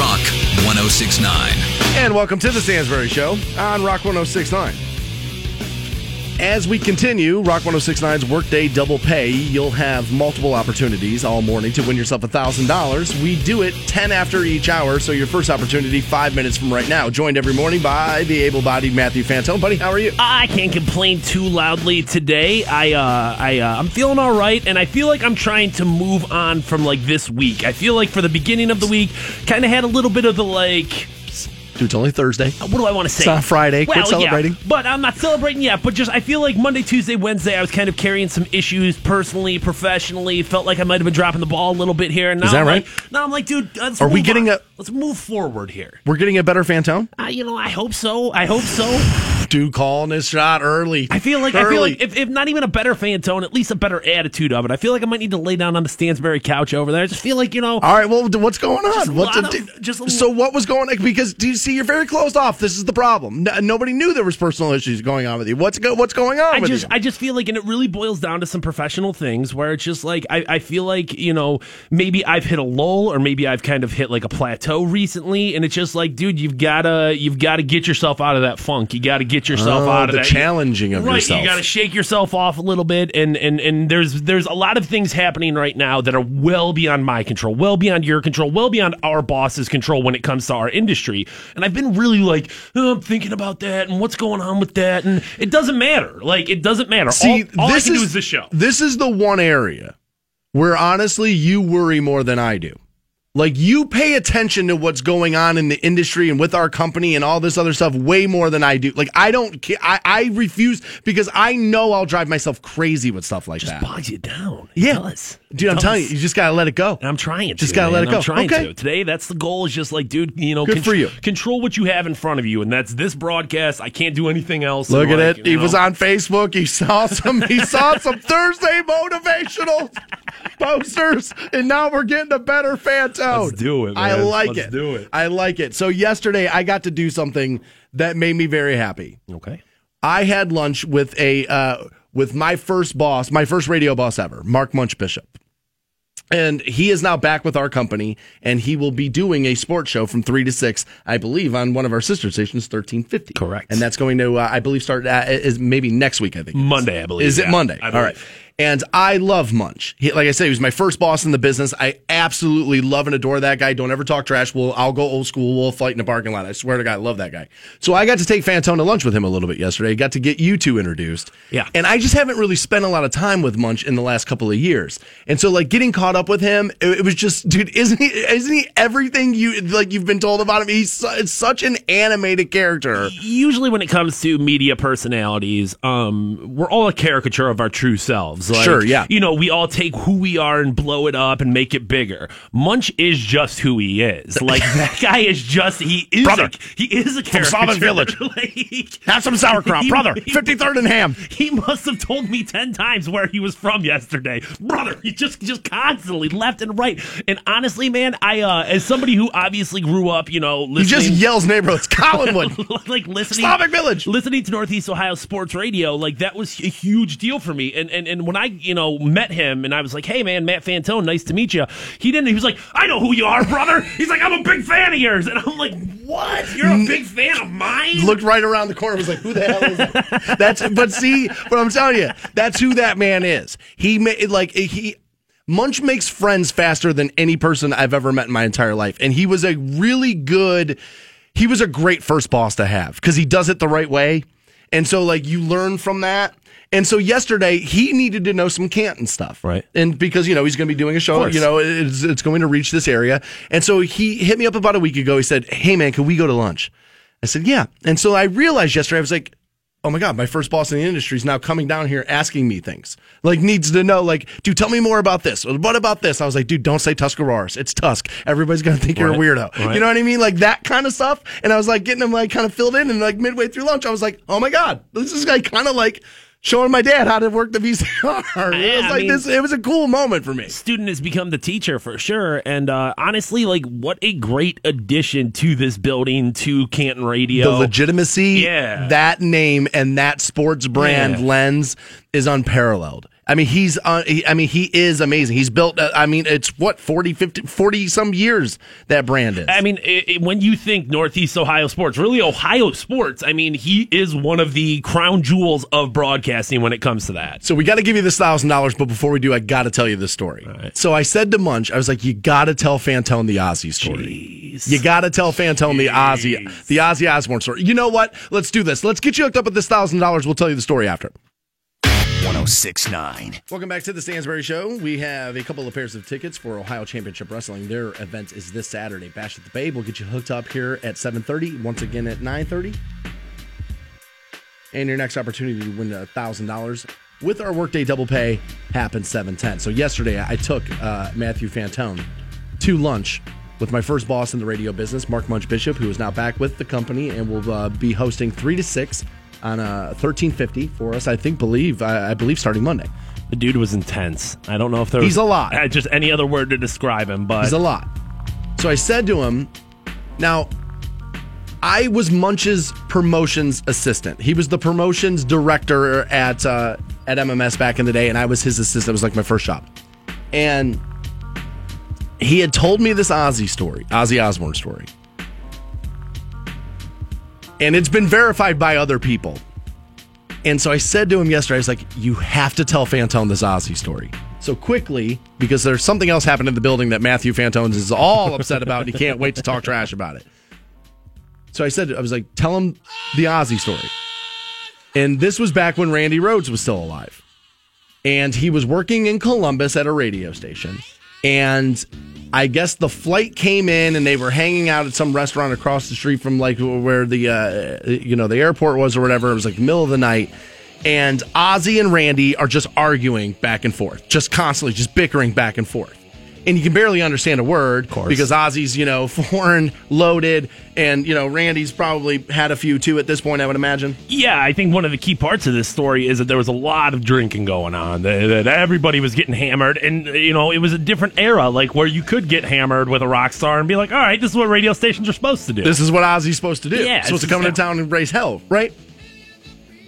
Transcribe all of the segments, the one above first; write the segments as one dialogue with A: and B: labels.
A: Rock 1069.
B: And welcome to the Stansbury Show on Rock 1069. As we continue Rock 1069's Workday Double Pay, you'll have multiple opportunities all morning to win yourself $1,000. We do it 10 after each hour, so your first opportunity five minutes from right now. Joined every morning by the able bodied Matthew Fantone. Buddy, how are you?
C: I can't complain too loudly today. I uh, I uh, I'm feeling all right, and I feel like I'm trying to move on from like this week. I feel like for the beginning of the week, kind of had a little bit of the like.
B: Dude, it's only Thursday.
C: What do I want to say?
B: It's not Friday. Quit
C: Well,
B: celebrating.
C: Yeah, but I'm not celebrating yet. But just I feel like Monday, Tuesday, Wednesday, I was kind of carrying some issues personally, professionally. Felt like I might have been dropping the ball a little bit here. And now
B: Is that
C: I'm
B: right?
C: Like, now I'm like, dude, let's
B: Are we getting
C: on.
B: a-
C: Let's move forward here.
B: We're getting a better Fantone?
C: Uh, you know, I hope so. I hope so.
B: Dude, calling this shot early.
C: I feel like I feel
B: Early.
C: like if, if not even a better Fantone, at least a better attitude of it. I feel like I might need to lay down on the Stansbury couch over there. I just feel like you know.
B: All right, well, what's going on?
C: Just a
B: what's the-
C: of- just a
B: so what was going on? Because do you see, you're very closed off. This is the problem. No, nobody knew there was personal issues going on with you. What's go, what's going on
C: I
B: with
C: just
B: you?
C: I just feel like and it really boils down to some professional things where it's just like I, I feel like, you know, maybe I've hit a lull or maybe I've kind of hit like a plateau recently and it's just like, dude, you've gotta you've gotta get yourself out of that funk. You gotta get yourself
B: Oh,
C: out of
B: the
C: that
B: challenging of
C: right,
B: yourself.
C: You gotta shake yourself off a little bit and, and and there's there's a lot of things happening right now that are well beyond my control, well beyond your control, well beyond our boss's control when it comes to our industry. And I've been really like, oh, I'm thinking about that and what's going on with that and it doesn't matter. Like it doesn't matter.
B: See,
C: all, all
B: this
C: I can
B: is
C: do is this show.
B: This is the one area where honestly you worry more than I do. Like you pay attention to what's going on in the industry and with our company and all this other stuff way more than I do. Like I don't, I, I refuse because I know I'll drive myself crazy with stuff like that.
C: bogs you down. It
B: Yeah,
C: does.
B: dude, I'm telling you, you just gotta let it go.
C: And I'm trying to.
B: Just gotta let it go.
C: I'm trying
B: Okay.
C: to. Today, that's the goal. Is just like, dude, you know,
B: Good for you.
C: Control what you have in front of you, and that's this broadcast. I can't do anything else.
B: Look at
C: like,
B: it. He
C: know,
B: was on Facebook. He saw some. He saw some Thursday motivational posters, and now we're getting a better Fantone.
C: Let's do it,
B: I
C: man.
B: like
C: Let's
B: it.
C: do it.
B: I like it. So yesterday, I got to do something that made me very happy.
C: Okay.
B: I had lunch with a uh, with my first boss, my first radio boss ever, Mark Munch Bishop. And he is now back with our company, and he will be doing a sports show from three to six, I believe, on one of our sister stations, thirteen fifty.
C: Correct.
B: And that's going to, uh, I believe, start uh, is maybe next week. I think.
C: Monday, I believe,
B: Is it Monday?
C: I
B: All right. And I love Munch. He, like I said, he was my first boss in the business. I absolutely love and adore that guy. Don't ever talk trash. We'll, I'll go old school. We'll fight in the parking lot. I swear to God, I love that guy. So I got to take Fantone to lunch with him a little bit yesterday. Got to get you two introduced.
C: Yeah.
B: And I just haven't really spent a lot of time with Munch in the last couple of years. And so like getting caught up with him, it, it was just, dude, isn't he, isn't he everything you, like you've been told about him? He's su- such an animated character.
C: Usually, when it comes to media personalities, um, we're all a caricature of our true selves. Like,
B: Sure, yeah.
C: You know, we all take who we are and blow it up and make it bigger. Munch is just who he is. Like that guy is just he is
B: Brother.
C: a, he is a character.
B: Slavic Village.
C: like,
B: Have some sauerkraut,
C: He-
B: brother.
C: he-
B: 53rd and Ham.
C: He must have told me ten times where he was from yesterday, brother. He just just constantly left and right. And honestly, man, I uh as somebody who obviously grew up, you know,
B: He just yells neighborhoods. Collinwood.
C: like listening
B: Slavic Village.
C: listening to Northeast Ohio Sports Radio, like that was a huge deal for me. And and and when I you know met him and I was like, hey man, Matt Fantone, nice to meet you. He didn't. He was like, I know who you are, brother. He's like, I'm a big fan of yours, and I'm like, what? You're a big fan of mine?
B: looked right around the corner. Was like, "Who the hell is that?" That's. But see, what I'm telling you, that's who that man is. He made like he. Munch makes friends faster than any person I've ever met in my entire life, and he was a really good. He was a great first boss to have because he does it the right way, and so like you learn from that. And so yesterday he needed to know some Canton stuff,
C: Right.
B: And because you know he's going to be doing a show, you know it's, it's going to reach this area, and so he hit me up about a week ago. He said, "Hey man, can we go to lunch?" I said, yeah. And so I realized yesterday, I was like, oh my God, my first boss in the industry is now coming down here asking me things. Like, needs to know, like, dude, tell me more about this. What about this? I was like, dude, don't say Tuscarawas. It's Tusk. Everybody's going to think you're a weirdo.
C: Right.
B: You know what I mean? Like that kind of stuff. And I was like, getting him like kind of filled in. And like midway through lunch, I was like, oh my God, this is like kind of like showing my dad how to work the VCR. it was
C: I
B: like
C: mean-
B: this, it was a cool moment for me.
C: student has become the teacher for sure. And uh, honestly, like, what a great addition to this building, to Canton Radio.
B: the legitimacy
C: Yeah.
B: that name and that sports brand
C: Yeah.
B: lens is unparalleled I mean, he's. Uh, he, I mean, he is amazing. He's built. Uh, I mean, it's what 40, 50, 40 some years that brand is.
C: I mean, it, it, when you think Northeast Ohio sports, really Ohio sports, I mean, he is one of the crown jewels of broadcasting when it comes to that.
B: So we got to give you this thousand dollars, but before we do, I got to tell you this story.
C: Right.
B: So I said to Munch, I was like, "You got to tell Fantone the Ozzy story.
C: Jeez.
B: You got to tell Fantone the Ozzy, the Ozzy Osbourne story. You know what? Let's do this. Let's get you hooked up with this thousand dollars. We'll tell you the story after."
A: 1069.
B: Welcome back to the Stansbury Show. We have a couple of pairs of tickets for Ohio Championship Wrestling. Their event is this Saturday. Bash at the Bay. We'll get you hooked up here at 7.30, once again at 9.30. And your next opportunity to win $1,000 with our Workday Double Pay happens 7.10. So yesterday I took uh, Matthew Fantone to lunch with my first boss in the radio business, Mark Munch Bishop, who is now back with the company and will uh, be hosting 3 to 6 on a 1350 for us, I think, believe, I, I believe starting Monday.
C: The dude was intense. I don't know if there was
B: He's a lot.
C: uh, just any other word to describe him, but
B: He's a lot. So I said to him, now, I was Munch's promotions assistant. He was the promotions director at uh, at MMS back in the day, and I was his assistant. It was like my first job. And he had told me this Ozzy story, Ozzy Osbourne story. And it's been verified by other people. And so I said to him yesterday, I was like, you have to tell Fantone this Ozzy story. So quickly, because there's something else happened in the building that Matthew Fantones is all upset about and he can't wait to talk trash about it. So I said, I was like, tell him the Ozzy story. And this was back when Randy Rhoads was still alive. And he was working in Columbus at a radio station. And I guess the flight came in and they were hanging out at some restaurant across the street from like where the uh, you know the airport was or whatever. It was like middle of the night. And Ozzy and Randy are just arguing back and forth, just constantly, just bickering back and forth. And you can barely understand a word of
C: course.
B: because Ozzy's, you know, foreign, loaded, and, you know, Randy's probably had a few too at this point, I would imagine.
C: Yeah, I think one of the key parts of this story is that there was a lot of drinking going on. That that everybody was getting hammered, and you know it was a different era, like where you could get hammered with a rock star and be like, "All right, this is what radio stations are supposed to do."
B: This is what Ozzy's supposed to do.
C: Yeah,
B: supposed to come into town and raise hell, right?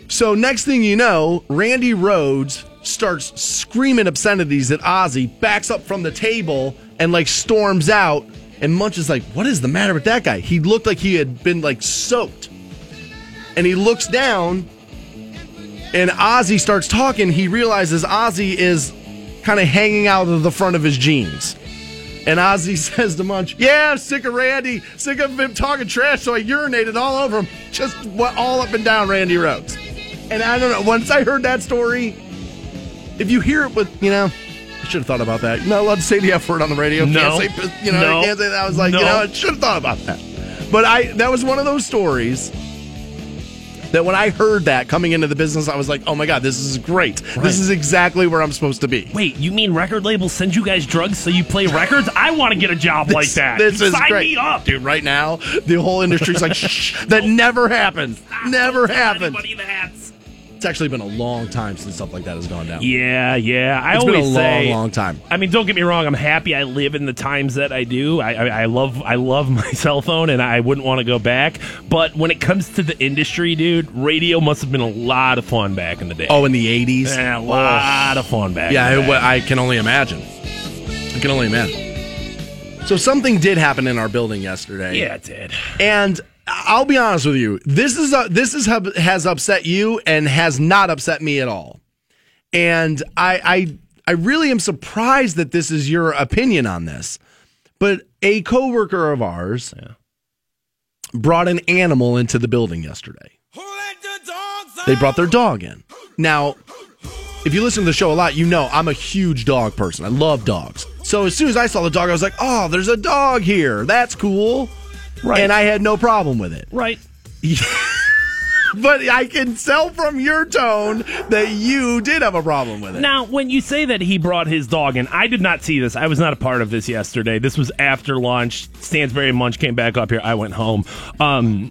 B: So next thing you know, Randy Rhoads starts screaming obscenities at Ozzy, backs up from the table and like storms out. And Munch is like, "What is the matter with that guy?" He looked like he had been like soaked. And he looks down, and Ozzy starts talking. He realizes Ozzy is kind of hanging out of the front of his jeans. And Ozzy says to Munch, "Yeah, I'm sick of Randy, sick of him talking trash, so I urinated all over him, just all up and down Randy Rhoads." And I don't know. Once I heard that story, if you hear it with, you know, I should have thought about that. You're not allowed to say the F word on the radio.
C: No.
B: Can't say, you know,
C: No.
B: can't say that. I was like,
C: No.
B: you know, I should have thought about that. But I, that was one of those stories that when I heard that coming into the business, I was like, oh my God, this is great. This is exactly where I'm supposed to be.
C: Wait, you mean record labels send you guys drugs so you play records? I want to get a job like that.
B: This is
C: Sign
B: great.
C: me up.
B: Dude, right now, the whole industry's like, shh, that never happened. Never happened. It's actually been a long time since stuff like that has gone down.
C: yeah, yeah. I
B: It's been
C: always
B: a long,
C: say,
B: long time.
C: I mean, don't get me wrong. I'm happy I live in the times that I do. I, I, I love I love my cell phone, and I wouldn't want to go back. But when it comes to the industry, dude, radio must have been a lot of fun back in the day.
B: Oh, in the 80s?
C: Yeah, a lot of fun back.
B: Yeah,
C: in the
B: I. I can only imagine. I can only imagine. So something did happen in our building yesterday.
C: yeah, it did.
B: And I'll be honest with you. This is a, this is has upset you and has not upset me at all. And I I I really am surprised that this is your opinion on this. But a coworker of ours brought an animal into the building yesterday. They brought their dog in. Now, if you listen to the show a lot, you know I'm a huge dog person. I love dogs. So as soon as I saw the dog, I was like, "Oh, there's a dog here. That's cool."
C: Right.
B: And I had no problem with it.
C: Right.
B: But I can tell from your tone that you did have a problem with it.
C: Now, when you say that he brought his dog in, I did not see this. I was not a part of this yesterday. This was after lunch. Stansbury and Munch came back up here. I went home. Um,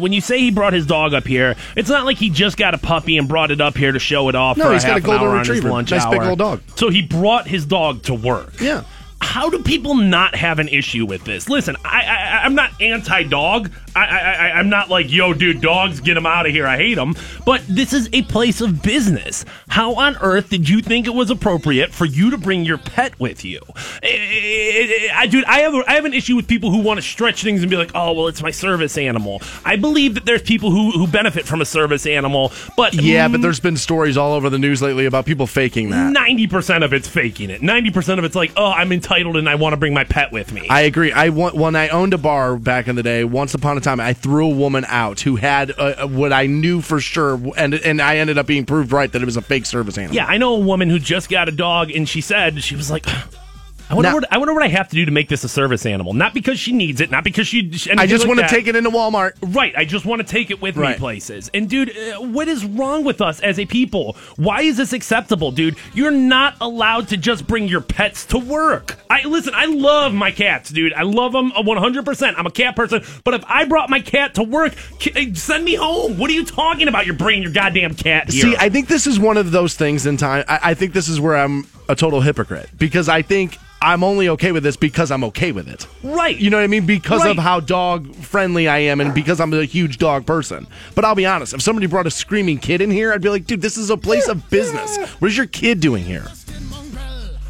C: when you say he brought his dog up here, it's not like he just got a puppy and brought it up here to show it off.
B: No,
C: for
B: he's got
C: half
B: a golden
C: hour
B: retriever. Nice big old dog.
C: So he brought his dog to work.
B: Yeah.
C: How do people not have an issue with this? Listen, I, I I'm not anti-dog. I, I I'm not like yo, dude, dogs, get them out of here. I hate them. But this is a place of business. How on earth did you think it was appropriate for you to bring your pet with you? I, I, dude, I have a, I have an issue with people who want to stretch things and be like, oh well, it's my service animal. I believe that there's people who who benefit from a service animal, but
B: Yeah, but there's been stories all over the news lately about people faking that.
C: ninety percent of it's faking it. Ninety percent of it's like, oh, I'm entitled and I want to bring my pet with me.
B: I agree. I when I owned a bar back in the day. Once upon a time, I threw a woman out who had what I knew for sure, and and I ended up being proved right that it was a fake service animal.
C: Yeah, I know a woman who just got a dog, and she said she was like, I wonder,
B: Now-
C: what, I wonder what I have to do to make this a service animal. Not because she needs it, not because she.
B: I just
C: want
B: want to take it into Walmart.
C: Right, I just want to take it with me places. And dude, uh, what is wrong with us as a people? Why is this acceptable, dude? You're not allowed to just bring your pets to work. I listen, I love my cats, dude. I love them 100%. I'm a cat person, but if I brought my cat to work, send me home. What are you talking about? You're bringing your goddamn cat here.
B: See, I think this is one of those things in time. I, I think this is where I'm a total hypocrite because I think I'm only okay with this because I'm okay with it.
C: right.
B: You know what I mean? Because
C: Right.
B: of how dog friendly I am and because I'm a huge dog person. But I'll be honest, if somebody brought a screaming kid in here, I'd be like, dude, this is a place of business. What is your kid doing here?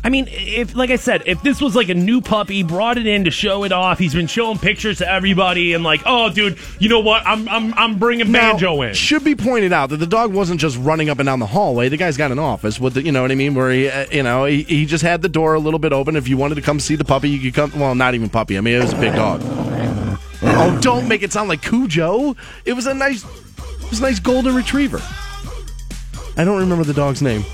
C: I mean, if like I said, if this was like a new puppy, brought it in to show it off, he's been showing pictures to everybody, and like, oh, dude, you know what? I'm I'm I'm bringing banjo
B: Now,
C: in.
B: Should be pointed out that the dog wasn't just running up and down the hallway. The guy's got an office with the, you know what I mean, where he, uh, you know, he, he just had the door a little bit open. If you wanted to come see the puppy, you could come. Well, not even puppy. I mean, it was a big dog. Oh, don't make it sound like Cujo. It was a nice, it was a nice golden retriever. I don't remember the dog's name.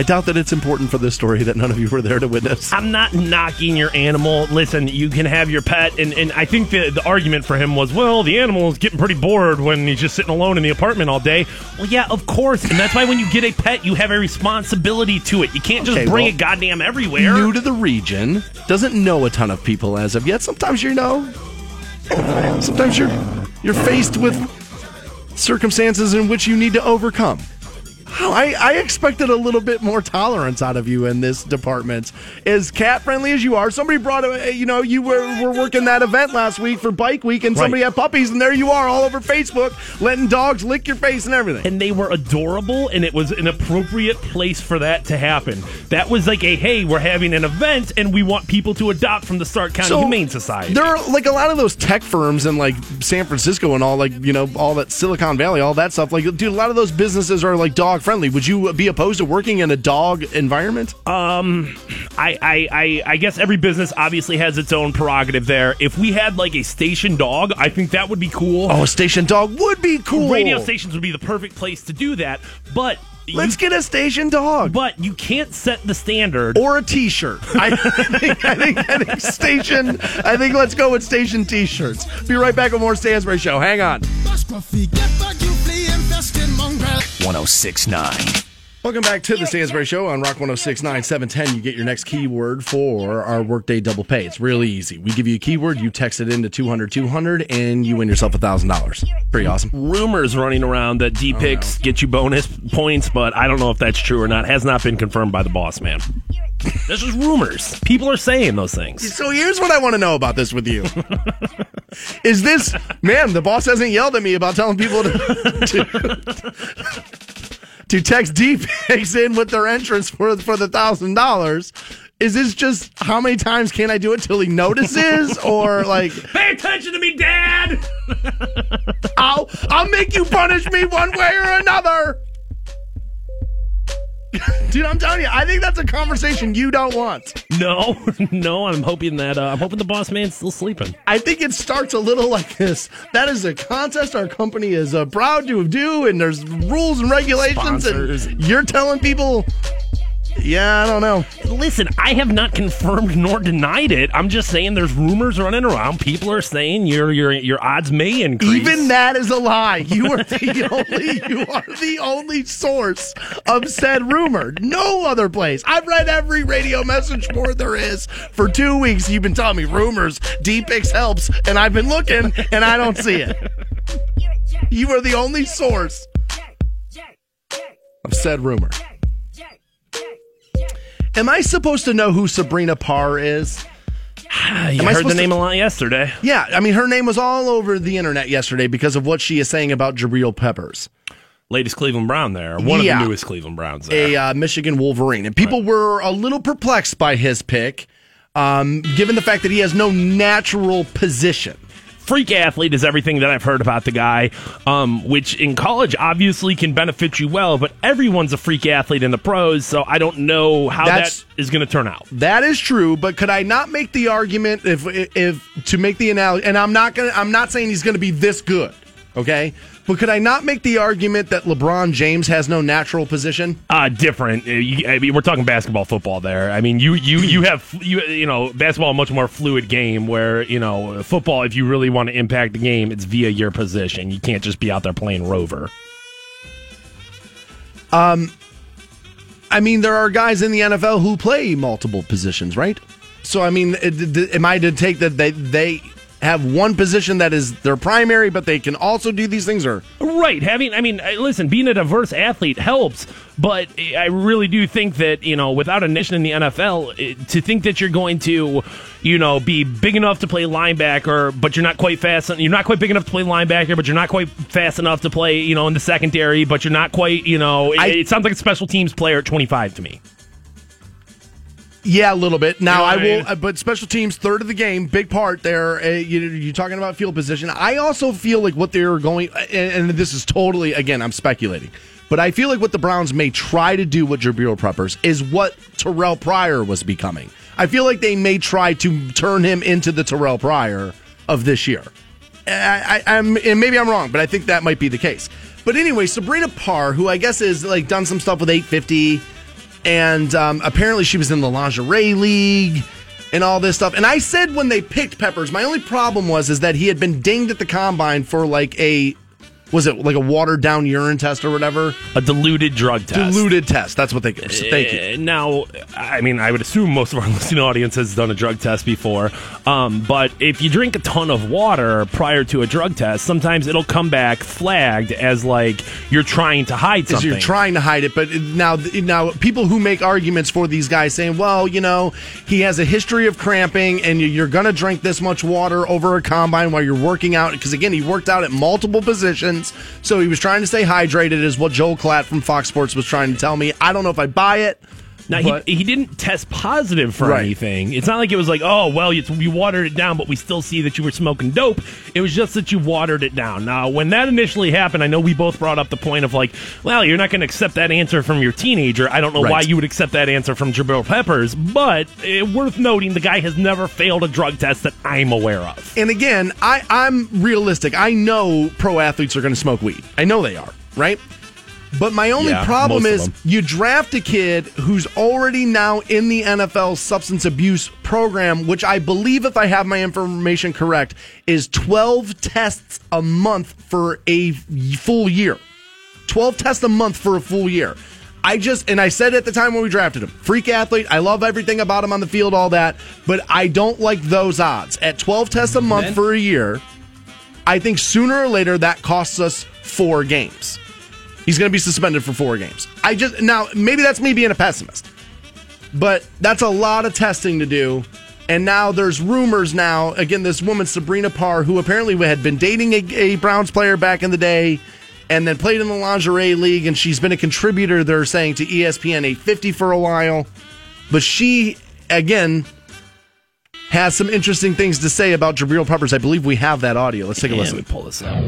B: I doubt that it's important for this story that none of you were there to witness.
C: I'm not knocking your animal. Listen, you can have your pet, and, and I think the, the argument for him was, well, the animal is getting pretty bored when he's just sitting alone in the apartment all day. Well, yeah, of course, and that's why when you get a pet, you have a responsibility to it. You can't just
B: Okay,
C: bring
B: well,
C: it goddamn everywhere.
B: New to the region, doesn't know a ton of people as of yet. Sometimes you know. Sometimes you're you're faced with circumstances in which you need to overcome. I, I expected a little bit more tolerance out of you in this department. As cat friendly as you are, somebody brought a, you know, you were, were working that event last week for Bike Week and somebody
C: Right.
B: had puppies, and there you are all over Facebook letting dogs lick your face and everything.
C: and they were adorable and it was an appropriate place for that to happen. That was like a hey, we're having an event and we want people to adopt from the Stark County Humane Society.
B: There are like a lot of those tech firms in like San Francisco and all like you know all that Silicon Valley, all that stuff. Like, dude, a lot of those businesses are like dog friendly. Would you be opposed to working in a dog environment?
C: Um, I, I, I, I guess every business obviously has its own prerogative there. If we had like a station dog, I think that would be cool.
B: oh, a station dog would be cool.
C: Radio stations would be the perfect place to do that. But
B: Let's
C: you,
B: get a station dog.
C: but you can't set the standard.
B: or a T-shirt. I think, I think, I think station. I think let's go with station T-shirts. Be right back with more Stansbury Show. Hang on.
A: oh 1069.
B: Welcome back to the Stansbury Show on Rock 106.9 710. You get your next keyword for our Workday Double Pay. It's really easy. We give you a keyword, you text it into 200 200, and you win yourself $1,000. Pretty awesome.
C: rumors running around that D oh, picks get you bonus points, but I don't know if that's true or not. Has not been confirmed by the boss man. This is rumors. People are saying those things.
B: So here's what I want to know about this with you. Is this, man, the boss hasn't yelled at me about telling people to, to, to text D pics in with their entrance for, for the $1,000. Is this just how many times can I do it till he notices? Or like,
C: Pay attention to me, Dad.
B: I'll I'll make you punish me one way or another. Dude, I'm telling you, I think that's a conversation you don't want.
C: No, no. I'm hoping that uh, I'm hoping the boss man's still sleeping.
B: I think it starts a little like this. That is a contest our company is uh, proud to do, and there's rules and regulations,
C: Sponsors.
B: and you're telling people, yeah, I don't know.
C: Listen, I have not confirmed nor denied it. I'm just saying there's rumors running around. People are saying your your your odds may increase.
B: Even that is a lie. You are the only you are the only source of said rumor. No other place. I've read every radio message board there is for two weeks. You've been telling me rumors. D-Pix helps, and I've been looking and I don't see it. You are the only source of said rumor. Am I supposed to know who Sabrina Parr is?
C: I
B: I
C: heard the name
B: to-
C: a lot yesterday.
B: Yeah, I mean, her name was all over the internet yesterday because of what she is saying about Jabril Peppers,
C: Latest Cleveland Brown there. One
B: Yeah.
C: of the newest Cleveland Browns there.
B: a uh, Michigan Wolverine. And people were a little perplexed by his pick, um, given the fact that he has no natural position.
C: Freak athlete is everything that I've heard about the guy, um, which in college obviously can benefit you well, but everyone's a freak athlete in the pros, so I don't know how
B: That's-
C: that is going to turn out.
B: That is true, but could I not make the argument if if to make the analogy? And I'm not gonna. I'm not saying he's going to be this good. Okay, but could I not make the argument that LeBron James has no natural position?
C: Uh, different. Uh, you- I mean, we're talking basketball, football. There. I mean, you you you have you you know basketball a much more fluid game where you know football. If you really want to impact the game, it's via your position. You can't just be out there playing rover.
B: Um, I mean, there are guys in the NFL who play multiple positions, right? So, I mean, am I to take that they they have one position that is their primary, but they can also do these things, or
C: Right. Having, I mean, listen, being a diverse athlete helps, but I really do think that, you know, without a niche in the NFL, eh, to think that you're going to, you know, be big enough to play linebacker, but you're not quite fast, you're not quite big enough to play linebacker, but you're not quite fast enough to play, you know, in the secondary, but you're not quite, you know, it,
B: I-
C: it sounds like a special teams player at 25 to me.
B: Yeah, a little bit. Now
C: You know
B: I
C: I
B: will,
C: mean?
B: uh, but special teams third of the game, big part there. Uh, you, you're talking about field position. I also feel like what they're going, and, and this is totally again, I'm speculating, but I feel like what the Browns may try to do with Jabril Peppers is what Terrell Pryor was becoming. I feel like they may try to turn him into the Terrell Pryor of this year. I, I, I'm, and maybe I'm wrong, but I think that might be the case. But anyway, Sabrina Parr, who I guess is like done some stuff with 850, and um, apparently she was in the lingerie league and all this stuff. And I said when they picked Peppers, my only problem was is that he had been dinged at the combine for like a was it like a watered down urine test or whatever?
C: A diluted drug test.
B: Diluted test. That's what they. Thank you.
C: Uh, Now, I mean, I would assume most of our listening audience has done a drug test before. Um, but if you drink a ton of water prior to a drug test, sometimes it'll come back flagged as like you're trying to hide something.
B: you're trying to hide it, but now, now people who make arguments for these guys saying, "Well, you know, he has a history of cramping, and you're going to drink this much water over a combine while you're working out." Because again, he worked out at multiple positions, so he was trying to stay hydrated. Is what Joel Klatt from Fox Sports was trying to tell me. I don't know if I buy it.
C: Now
B: but-
C: he, he didn't test positive for
B: Right.
C: anything. It's not like it was like, oh well, you, you watered it down, but we still see that you were smoking dope. It was just that you watered it down. Now, when that initially happened, I know we both brought up the point of like, well, you're not going to accept that answer from your teenager. I don't know why you would accept that answer from Jabril Peppers, but uh, worth noting, the guy has never failed a drug test that I'm aware of.
B: And again, I, I'm realistic. I know pro athletes are going to smoke weed. I know they are, right? But my only
C: Yeah,
B: problem is you draft a kid who's already now in the NFL substance abuse program, which I believe, if I have my information correct, is 12 tests a month for a full year. 12 tests a month for a full year. I just, and I said at the time when we drafted him, freak athlete. I love everything about him on the field, all that, but I don't like those odds. At 12 tests a month
D: Then-
B: for a year, I think sooner or later that costs us four games. He's going to be suspended for four games. I just, now, maybe that's me being a pessimist, but that's a lot of testing to do. And now there's rumors now. Again, this woman, Sabrina Parr, who apparently had been dating a, a Browns player back in the day and then played in the lingerie league, and she's been a contributor, they're saying, to ESPN 850 for a while. But she, again, has some interesting things to say about Jabril Peppers. I believe we have that audio. Let's take a
C: Yeah,
B: listen.
C: me pull this out.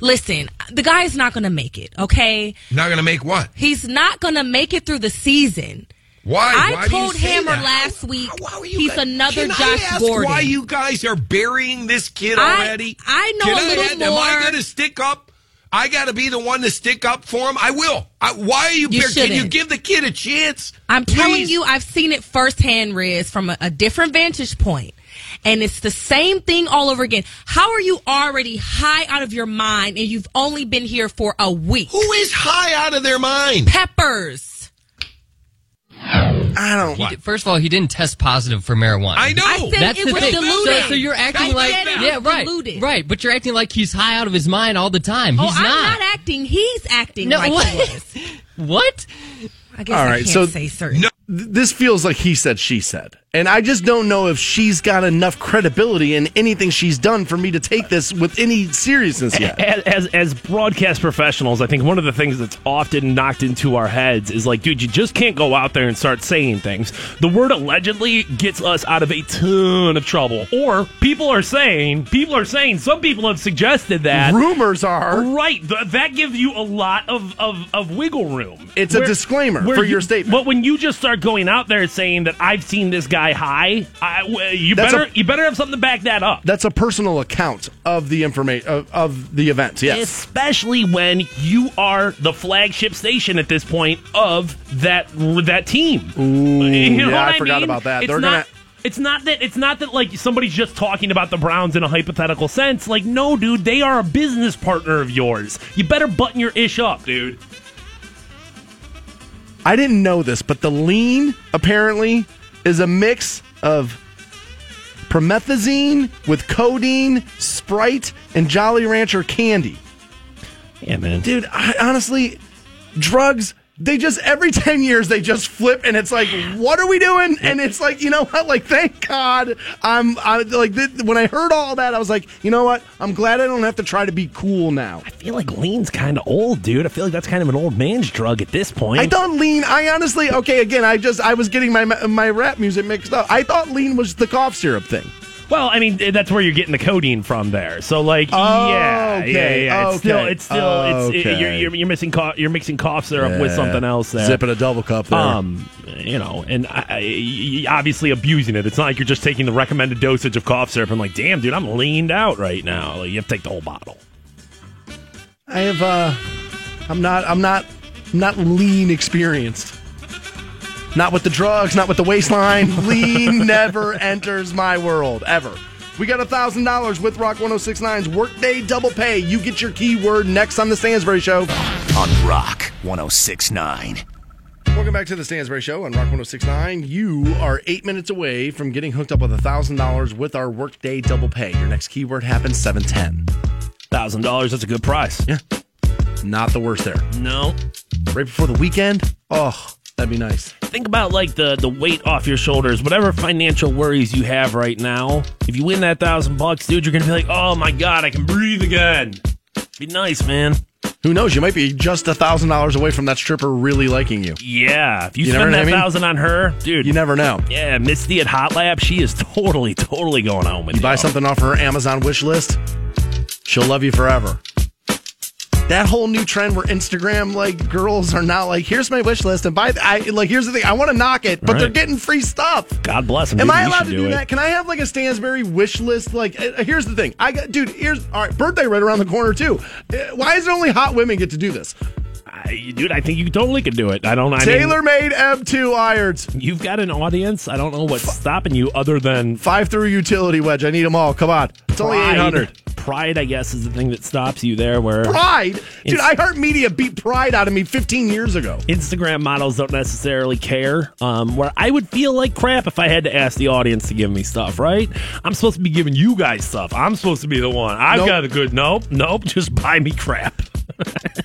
E: Listen, the guy's not going to make it, okay?
D: Not gonna make what?
E: He's not going to make it through the season.
D: Why?
E: I
D: Why
E: told Hammer
D: that?
E: last week
D: How you
E: he's
D: guys-
E: another Josh
D: I
E: Gordon.
D: Why you guys are burying this kid already?
E: I know
D: Can
E: a little more.
D: Am I going to stick up? I got to be the one to stick up for him. I will. I, why are you?
E: You
D: bur- Can you give the kid a chance?
E: I'm telling you, I've seen it firsthand, Riz, from a, a different vantage point. And it's the same thing all over again. How are you already high out of your mind and you've only been here for a week?
D: Who is high out of their mind?
E: Peppers.
B: I don't.
F: He did- first of all, he didn't test positive for marijuana.
D: I know.
E: I said
F: That's
E: it
F: the
E: was
F: thing.
E: diluted.
F: So, so you're acting
E: I
F: like yeah, right,
E: diluted.
F: right. But you're acting like he's high out of his mind all the time. Oh, he's
E: oh, I'm
F: not.
E: not acting. He's acting
F: No,
E: like
F: what?
E: he was.
F: What?
E: I guess
B: All
E: I
B: right,
E: can't
B: so-
E: say certain.
D: No.
B: Th- this feels like he said, she said. And I just don't know if she's got enough credibility in anything she's done for me to take this with any seriousness yet.
C: As, as as broadcast professionals, I think one of the things that's often knocked into our heads is like, dude, you just can't go out there and start saying things. The word allegedly gets us out of a ton of trouble. Or people are saying, people are saying, some people have suggested that.
B: Rumors are.
C: Right, th- that gives you a lot of, of, of wiggle room.
B: It's a disclaimer for
C: you-
B: your statement.
C: But when you just start going out there saying that I've seen this guy high, I, you
B: That's
C: better
B: a-
C: you better have something to back that up.
B: That's a personal account of the information of, of the event. Yes.
C: Especially when you are the flagship station at this point of that that team. Ooh,
B: yeah, I forgot about that.
C: It's
B: They're
C: not,
B: gonna-
C: It's not that it's not that like somebody's just talking about the Browns in a hypothetical sense. Like, no, dude, they are a business partner of yours. You better button your ish up, dude.
B: I didn't know this, but the lean apparently is a mix of promethazine with codeine, Sprite, and Jolly Rancher candy.
C: Yeah, man.
B: Dude, I, honestly, drugs. They just every ten years they just flip, and it's like, what are we doing? And it's like, you know what? Like, thank God, I'm I, like th- when I heard all that, I was like, you know what? I'm glad I don't have to try to be cool now.
C: I feel like lean's kind of old, dude. I feel like that's kind of an old man's drug at this point.
B: I thought lean. I honestly, okay, again, I just I was getting my my rap music mixed up. I thought lean was the cough syrup thing.
C: Well, I mean, that's where you're getting the codeine from there. So, like,
B: Oh,
C: yeah,
B: okay,
C: yeah, yeah. It's still, it's still, it's it-
B: okay.
C: you're, you're you're missing cough, you're mixing cough syrup with something else there.
B: Zipping a double cup there.
C: Um, you know, and I, I, y- obviously abusing it. It's not like you're just taking the recommended dosage of cough syrup and like, damn, dude, I'm leaned out right now. Like, you have to take the whole bottle.
B: I have uh I'm not I'm not I'm not lean experienced. Not with the drugs, not with the waistline. lean never enters my world ever. We got a thousand dollars with Rock 1069's Workday Double Pay. You get your keyword next on the Stansbury Show.
A: On Rock 1069.
B: Welcome back to the Stansbury Show on Rock 1069. You are eight minutes away from getting hooked up with a thousand dollars with our Workday Double Pay. Your next keyword happens 710.
C: Thousand dollars. That's a good price.
B: Yeah. Not the worst there.
C: No.
B: Right before the weekend? Oh, that'd be nice.
C: Think about like the the weight off your shoulders, whatever financial worries you have right now. If you win that thousand bucks, dude, you're gonna be like, oh my god, I can breathe again. Be nice, man.
B: Who knows? You might be just a thousand dollars away from that stripper really liking you.
C: Yeah, if you,
B: You never
C: spend
B: know
C: that
B: what I mean?
C: thousand on her, dude.
B: You never know.
C: yeah, Misty at Hot Lab, she is totally, totally going home with
B: You buy something off her Amazon wish list, she'll love you forever. That whole new trend where Instagram like girls are not like, here's my wish list, and buy. I like here's the thing, I want to knock it, but they're getting free stuff.
C: God bless them.
B: Am
C: dude,
B: I allowed to do,
C: it.
B: that? Can I have like a Stansbury wish list? Like, uh, here's the thing. I got, dude. Here's all right. Birthday right around the corner too. Uh, Why is it only hot women get to do this?
C: I, dude, I think you totally could do it. I don't. I
B: Tailor made M2 irons,
C: you've got an audience. I don't know what's stopping you other than
B: five through utility wedge. I need them all. Come on, it's only eight hundred.
C: Pride, I guess, is the thing that stops you there. Where
B: Pride, dude. I heard media beat pride out of me 15 years ago.
C: Instagram models don't necessarily care. Um, where I would feel like crap if I had to ask the audience to give me stuff, right? I'm supposed to be giving you guys stuff. I'm supposed to be the one. I've
B: Nope.
C: got a good nope, nope. Just buy me crap.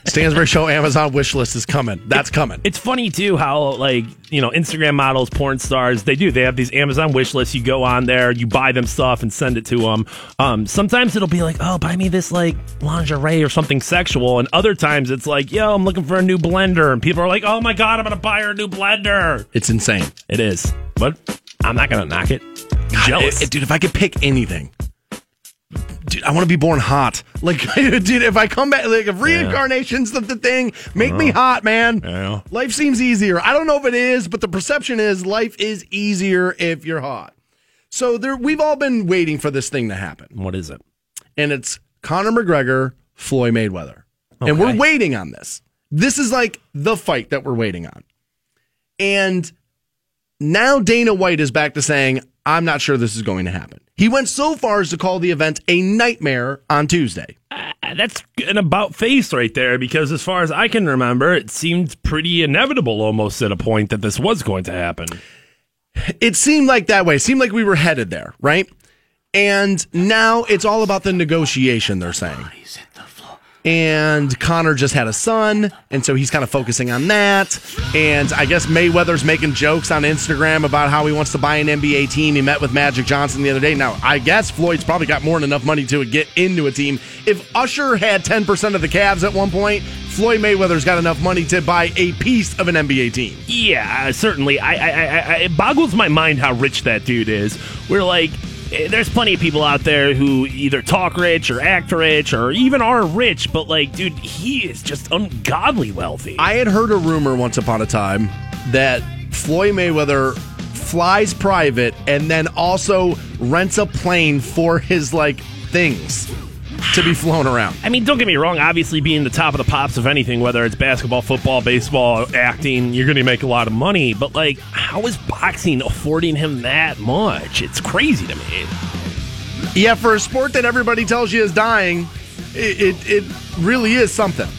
B: Stansbury Show Amazon wish list is coming. That's coming.
C: It's funny too how like you know Instagram models, porn stars, they do. They have these Amazon wish lists. You go on there, you buy them stuff and send it to them. Um, sometimes it'll be like, oh, buy me this like lingerie or something sexual, and other times it's like, yo, I'm looking for a new blender, and people are like, oh my god, I'm gonna buy her a new blender.
B: It's insane.
C: It is, but I'm not gonna knock it. I'm jealous.
B: Eh, eh, dude, if I could pick anything, dude, I want to be born hot. Like, dude, if I come back, like, if reincarnation's the, the thing, make me uh-huh. hot, man.
C: Yeah.
B: Life seems easier. I don't know if it is, but the perception is life is easier if you're hot. So there, we've all been waiting for this thing to happen,
C: what is it?
B: and it's Conor McGregor, Floyd Mayweather, and we're
C: Okay.
B: waiting on this. This is like the fight that we're waiting on, and now Dana White is back to saying, I'm not sure this is going to happen. He went so far as to call the event a nightmare on Tuesday.
C: Uh, That's an about face right there because, as far as I can remember, it seemed pretty inevitable almost at a point that this was going to happen.
B: It seemed like that way. It seemed like we were headed there, right? And now it's all about the negotiation, they're saying. And Conor just had a son, and so he's kind of focusing on that. And I guess Mayweather's making jokes on Instagram about how he wants to buy an NBA team. He met with Magic Johnson the other day. Now, I guess Floyd's probably got more than enough money to get into a team. If Usher had 10% of the Cavs at one point, Floyd Mayweather's got enough money to buy a piece of an NBA team.
C: Yeah, uh, certainly. I, I, I, it boggles my mind how rich that dude is. We're like, Eh, there's plenty of people out there who either talk rich or act rich or even are rich, but like, dude, he is just ungodly wealthy.
B: I had heard a rumor once upon a time that Floyd Mayweather flies private and then also rents a plane for his like things to be flown around.
C: I mean, don't get me wrong. Obviously, being the top of the pops of anything, whether it's basketball, football, baseball, acting, you're going to make a lot of money. But like, how is boxing affording him that much? It's crazy to me.
B: Yeah, for a sport that everybody tells you is dying, it, it, it really is something.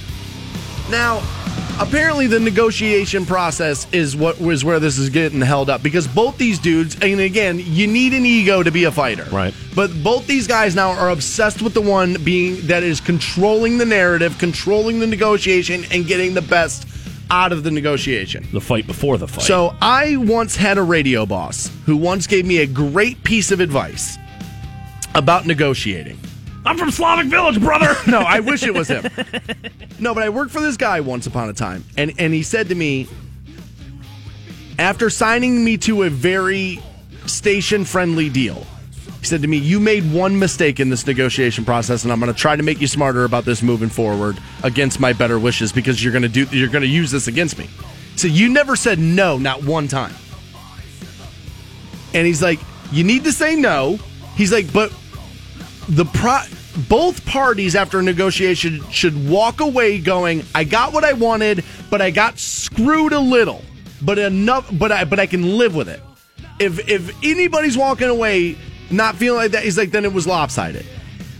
B: Now, apparently the negotiation process is what was where this is getting held up because both these dudes, and again, you need an ego to be a fighter.
C: Right.
B: But both these guys now are obsessed with the one being that is controlling the narrative, controlling the negotiation, and getting the best out of the negotiation.
C: The fight before the fight.
B: So I once had a radio boss who once gave me a great piece of advice about negotiating.
C: I'm from Slavic Village, brother.
B: No, I wish it was him. No, but I worked for this guy once upon a time, and and he said to me, after signing me to a very station friendly deal, he said to me, "You made one mistake in this negotiation process, and I'm going to try to make you smarter about this moving forward against my better wishes because you're going to do you're going to use this against me." So you never said no, not one time. And he's like, "You need to say no." He's like, "But the pro both parties after a negotiation should walk away going, I got what I wanted, but I got screwed a little. But enough but I but I can live with it. If if anybody's walking away not feeling like that, he's like, then it was lopsided.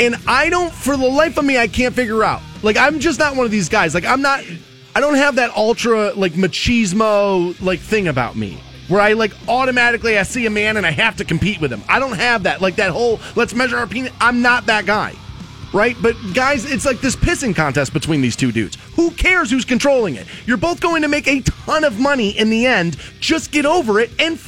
B: And I don't for the life of me, I can't figure out. Like I'm just not one of these guys. Like I'm not I don't have that ultra like machismo like thing about me where I like automatically I see a man and I have to compete with him. I don't have that like that whole let's measure our penis. I'm not that guy. Right? But guys, it's like this pissing contest between these two dudes. Who cares who's controlling it? You're both going to make a ton of money in the end. Just get over it and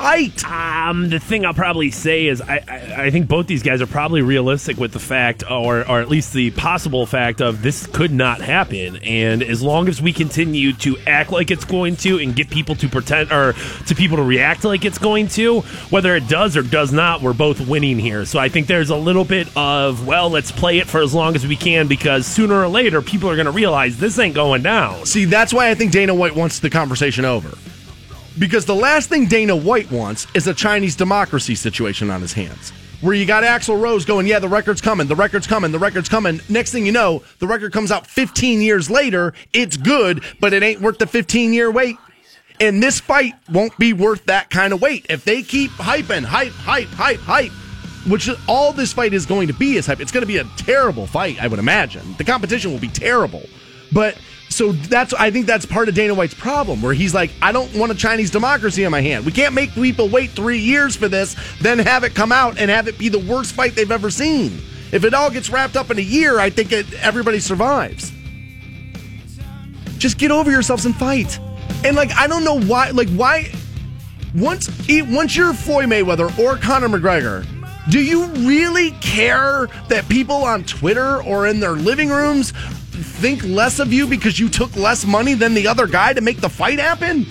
B: fight.
C: Um, the thing I'll probably say is I, I, I think both these guys are probably realistic with the fact, or or at least the possible fact of this could not happen. And as long as we continue to act like it's going to, and get people to pretend or to people to react like it's going to, whether it does or does not, we're both winning here. So I think there's a little bit of well, let's play it for as long as we can because sooner or later people are going to realize this ain't going down.
B: See, that's why I think Dana White wants the conversation over. Because the last thing Dana White wants is a Chinese democracy situation on his hands. Where you got Axl Rose going, yeah, the record's coming, the record's coming, the record's coming. Next thing you know, the record comes out 15 years later. It's good, but it ain't worth the 15 year wait. And this fight won't be worth that kind of wait. If they keep hyping, hype, hype, hype, hype, which all this fight is going to be is hype. It's going to be a terrible fight, I would imagine. The competition will be terrible. But so that's I think that's part of Dana White's problem, where he's like, I don't want a Chinese democracy in my hand. We can't make people wait three years for this, then have it come out and have it be the worst fight they've ever seen. If it all gets wrapped up in a year, I think it, everybody survives. Just get over yourselves and fight. And like, I don't know why. Like, why? Once once you're Floyd Mayweather or Conor McGregor, do you really care that people on Twitter or in their living rooms think less of you because you took less money than the other guy to make the fight happen?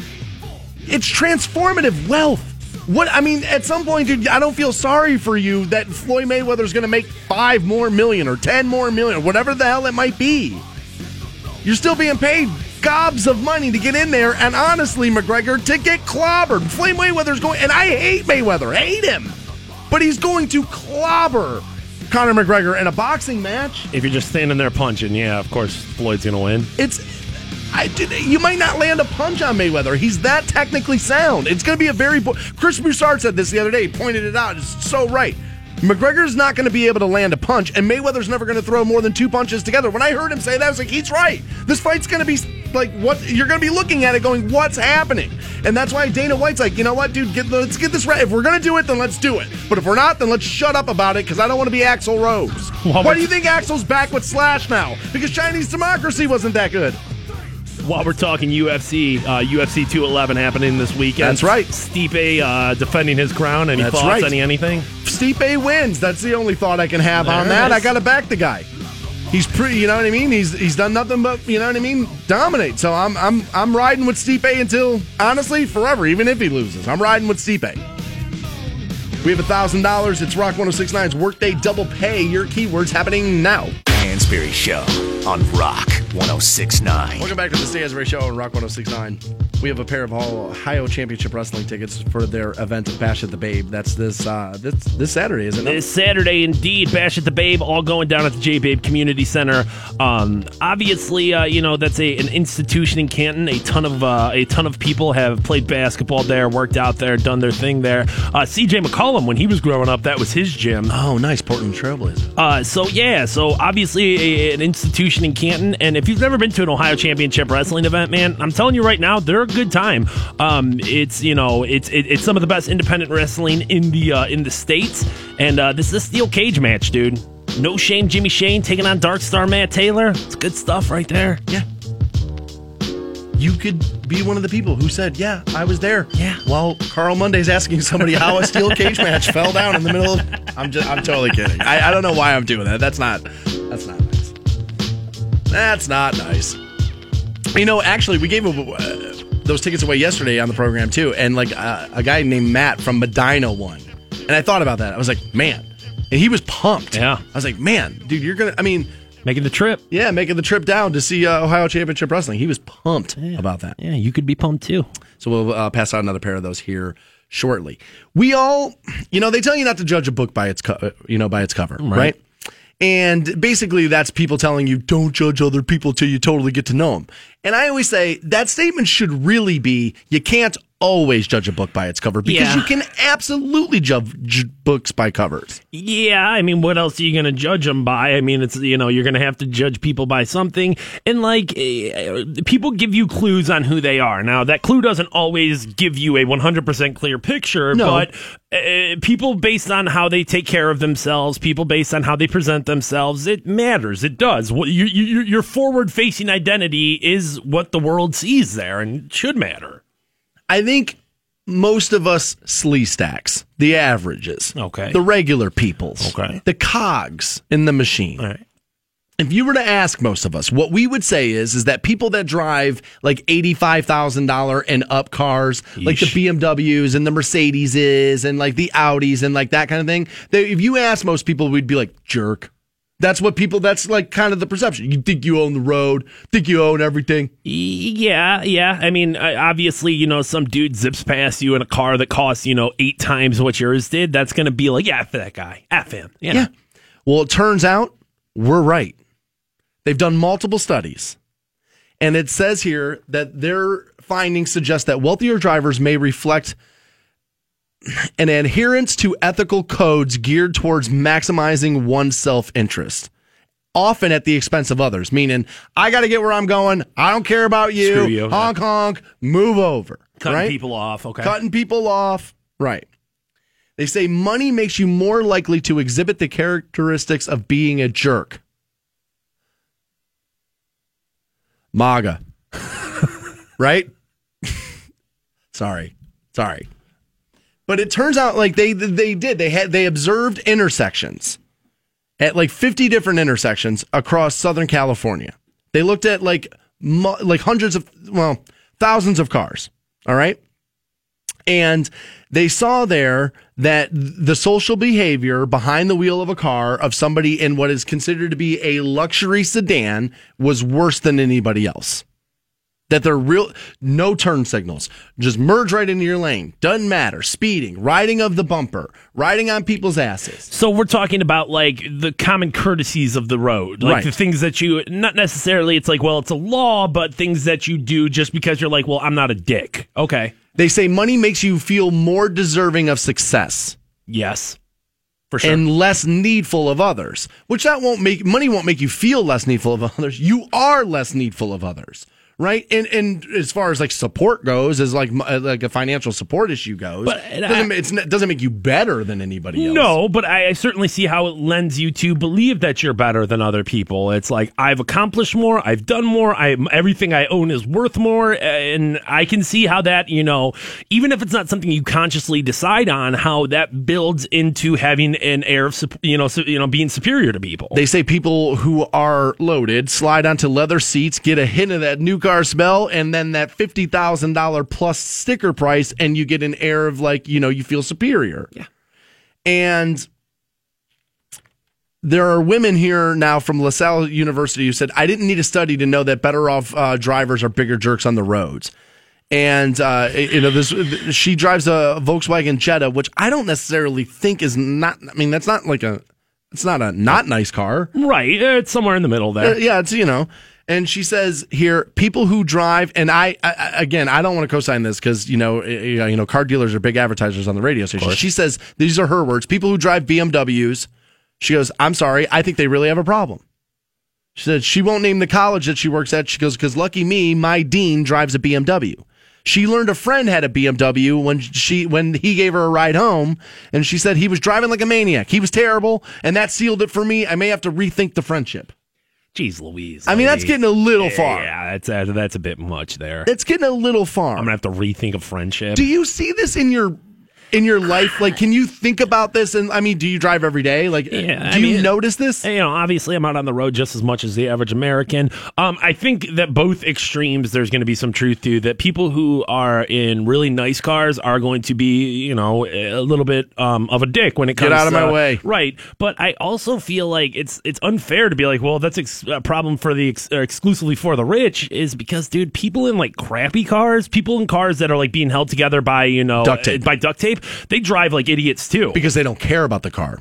B: It's transformative wealth. What I mean, at some point, dude, I don't feel sorry for you that Floyd Mayweather's going to make five more million or ten more million, whatever the hell it might be. You're still being paid gobs of money to get in there, and honestly, McGregor, to get clobbered. Floyd Mayweather's going, and I hate Mayweather, hate him, but he's going to clobber Conor McGregor in a boxing match.
C: If you're just standing there punching, yeah, of course Floyd's going to win.
B: It's I did, you might not land a punch on Mayweather. He's that technically sound. It's going to be a very. Bo- Chris Broussard said this the other day. He pointed it out. It's so right. McGregor's not going to be able to land a punch, and Mayweather's never going to throw more than two punches together. When I heard him say that, I was like, he's right. This fight's going to be like what you're going to be looking at it going, what's happening? And that's why Dana White's like, you know what, dude, get, let's get this right. If we're going to do it, then let's do it. But if we're not, then let's shut up about it because I don't want to be Axl Rose.
C: Well,
B: why do you think Axl's back with Slash now? Because Chinese democracy wasn't that good.
C: While we're talking UFC, uh, UFC 211 happening this weekend.
B: That's right.
C: Stipe uh, defending his crown. Any
B: That's
C: thoughts?
B: right.
C: Any anything?
B: Stipe wins. That's the only thought I can have on
C: There it
B: that. I got to back the guy. He's pretty, you know what I mean. He's he's done nothing but you know what I mean, dominate. So I'm I'm I'm riding with Stipe until honestly forever, even if he loses. I'm riding with Stipe. We have a thousand dollars. It's Rock 1069's Workday Double Pay. Your keywords happening now.
A: Stansbury Show on Rock 1069.
B: Welcome back to the Stansbury Show on Rock 1069. We have a pair of Ohio Championship Wrestling tickets for their event Bash at the Babe. That's this uh this this Saturday, isn't it?
C: This Saturday, indeed, Bash at the Babe, all going down at the J Babe Community Center. Um, obviously, uh, you know that's a an institution in Canton. A ton of uh, a ton of people have played basketball there, worked out there, done their thing there. Uh, C.J. McCollum, when he was growing up, that was his gym.
B: Oh, nice, Portland Trailblazers.
C: Uh, so yeah, so obviously a, an institution in Canton, and if you've never been to an Ohio Championship Wrestling event, man, I'm telling you right now, they're a good time. Um, it's you know, it's it, it's some of the best independent wrestling in the uh, in the states, and uh, this is a steel cage match, dude. No shame, Jimmy Shane taking on Dark Star Matt Taylor. It's good stuff right there.
B: Yeah. You could be one of the people who said, "Yeah, I was there."
C: Yeah.
B: While Carl Monday's asking somebody how a steel cage match fell down in the middle of. I'm just. I'm totally kidding. I, I don't know why I'm doing that. That's not. That's not nice. That's not nice. You know, actually, we gave uh, those tickets away yesterday on the program too, and like uh, a guy named Matt from Medina won. And I thought about that. I was like, man, and he was pumped.
C: Yeah.
B: I was like, man, dude, you're gonna. I mean.
C: Making the trip.
B: Yeah, making the trip down to see uh, Ohio Championship Wrestling. He was pumped about that.
C: Yeah, you could be pumped too.
B: So we'll uh, pass out another pair of those here shortly. We all, you know, they tell you not to judge a book by its, co- uh, you know, by its cover, right. And basically, that's people telling you don't judge other people till you totally get to know them. And I always say that statement should really be you can't always judge a book by its cover because
C: Yeah.
B: you can absolutely judge books by covers.
C: Yeah, I mean, what else are you going to judge them by? I mean, it's you know, you're going to have to judge people by something, and like eh, people give you clues on who they are. Now, that clue doesn't always give you a 100% clear picture,
B: No.
C: but uh, people based on how they take care of themselves, people based on how they present themselves, it matters. It does. What you, you, your forward-facing identity is what the world sees there, and should matter.
B: I think most of us slee stacks, the averages,
C: Okay.
B: the regular peoples,
C: Okay.
B: the cogs in the machine.
C: All right.
B: If you were to ask most of us, what we would say is is that people that drive like eighty five thousand dollar and up cars, like the BMWs and the Mercedeses and like the Audis and like that kind of thing, they, if you ask most people, we'd be like jerk. That's what people. That's like kind of the perception. You think you own the road, think you own everything.
C: Yeah, yeah. I mean, obviously, you know, some dude zips past you in a car that costs, you know, eight times what yours did. That's going to be like, yeah, for that guy. F him. You know?
B: Yeah. Well, it turns out we're right. They've done multiple studies. And it says here that their findings suggest that wealthier drivers may reflect an adherence to ethical codes geared towards maximizing one's self interest, often at the expense of others, meaning, I got to get where I'm going. I don't care about you.
C: You.
B: Honk, honk, move over.
C: Cutting
B: right?
C: people off. Okay.
B: cutting people off. Right. They say money makes you more likely to exhibit the characteristics of being a jerk. MAGA. right? Sorry. Sorry. But it turns out like they they did. They had they observed intersections at like 50 different intersections across Southern California. They looked at like like hundreds of well, thousands of cars. All right? And they saw there that the social behavior behind the wheel of a car of somebody in what is considered to be a luxury sedan was worse than anybody else. That they're real, no turn signals, just merge right into your lane. Doesn't matter. Speeding, riding of the bumper, riding on people's asses.
C: So we're talking about like the common courtesies of the road, like
B: Right.
C: the things that you not necessarily. It's like, well, it's a law, but things that you do just because you're like, well, I'm not a dick. Okay.
B: They say money makes you feel more deserving of success.
C: Yes. For sure.
B: and less needful of others. Which that won't make money won't make you feel less needful of others. You are less needful of others, right? And and as far as like support goes, as like uh, like a financial support issue goes,
C: But, and
B: doesn't,
C: I-
B: it's, it doesn't make you better than anybody else.
C: No, but I, I certainly see how it lends you to believe that you're better than other people. It's like I've accomplished more, I've done more, I everything I own is worth more, and I can see how that you know, even if it's not something you consciously decide on, how that builds into having an air of you know, you know, being superior to people.
B: They say people who are loaded slide onto leather seats, get a hint of that new car smell, and then that fifty thousand dollar plus sticker price, and you get an air of like you know you feel superior.
C: Yeah.
B: And there are women here now from LaSalle University who said, I didn't need a study to know that better off uh, drivers are bigger jerks on the roads. And, uh, you know, this, she drives a Volkswagen Jetta, which I don't necessarily think is not, I mean, that's not like a, it's not a not nice car.
C: right, it's somewhere in the middle
B: Uh,
C: there.
B: yeah, it's you know. And she says here, people who drive, and I, I again, I don't want to co-sign this because you know, eh, you know, car dealers are big advertisers on the radio station. She says these are her words. People who drive BMWs, she goes, I'm sorry, I think they really have a problem. She said she won't name the college that she works at. She goes, because lucky me, my dean drives a BMW. She learned a friend had a BMW when she when he gave her a ride home, and she said he was driving like a maniac. He was terrible, and that sealed it for me. I may have to rethink the friendship.
C: Jeez Louise.
B: I mean, that's getting a little far.
C: Yeah, that's uh, that's a bit much there.
B: That's getting a little far.
C: I'm gonna have to rethink a friendship.
B: do you see this in your in your life? Like, can you think about this? And I mean, do you drive every day? Like,
C: Yeah,
B: do
C: I
B: you
C: mean,
B: notice this?
C: you know, obviously I'm out on the road just as much as the average American. Um, I think that both extremes there's going to be some truth to that. People who are in really nice cars are going to be, you know, a little bit um, of a dick when it comes.
B: Get out of my
C: to-
B: way.
C: right? But I also feel like it's it's unfair to be like, well, that's ex- a problem for the ex- uh, exclusively for the rich, is because, dude, people in like crappy cars, people in cars that are like being held together by you know
B: Duct tape.
C: uh, by duct tape, they drive like idiots too.
B: because they don't care about the car.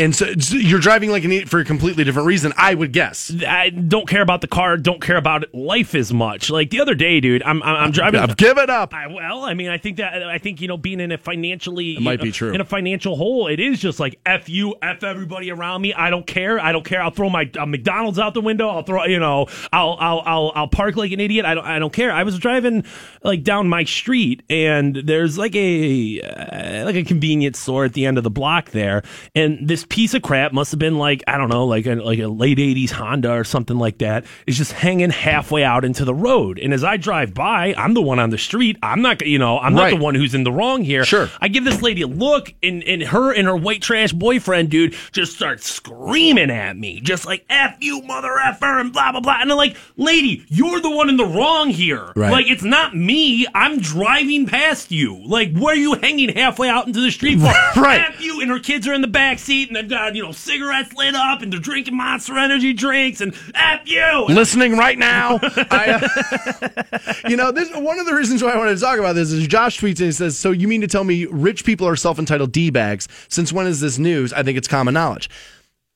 B: And so, so you're driving like an idiot for a completely different reason, I would guess.
C: I don't care about the car, don't care about life as much. Like the other day, dude, I'm I'm, I'm driving.
B: I've given up.
C: I, well, I mean, I think that I think you know, being in a financially
B: It might be true.
C: in a financial hole, it is just like f you, f everybody around me. I don't care. I don't care. I'll throw my uh, McDonald's out the window. I'll throw, you know, I'll I'll I'll I'll park like an idiot. I don't I don't care. I was driving like down my street, and there's like a uh, like a convenience store at the end of the block there, and this piece of crap must have been like I don't know, like a, like a late '80s Honda or something like that. Is just hanging halfway out into the road, and as I drive by, I'm the one on the street. I'm not, you know, I'm not the one who's in the wrong here.
B: Sure.
C: I give this lady a look, and, and her and her white trash boyfriend, dude, just start screaming at me, just like "f you, mother effer," and blah blah blah. And I'm like, lady, you're the one in the wrong here.
B: Right.
C: Like it's not me. I'm driving past you. Like, where are you hanging halfway out into the street for?
B: Right.
C: F you, and her kids are in the back seat, and they've got you know cigarettes lit up, and they're drinking Monster Energy drinks, and f you.
B: Listening right now. I, you know, this one of the reasons why I wanted to talk about this is Josh tweets and he says, "So you mean to tell me rich people are self-entitled d-bags? Since when is this news? I think it's common knowledge."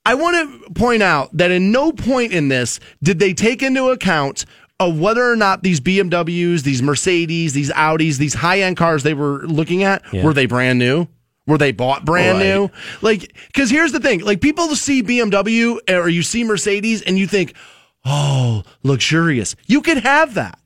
B: I want to point out that in no point in this did they take into account of whether or not these BMWs, these Mercedes, these Audis, these high-end cars they were looking at were they brand new? Were they bought brand
C: Right.
B: new? Like, because here's the thing: like people see BMW or you see Mercedes, and you think, "Oh, luxurious." You could have that.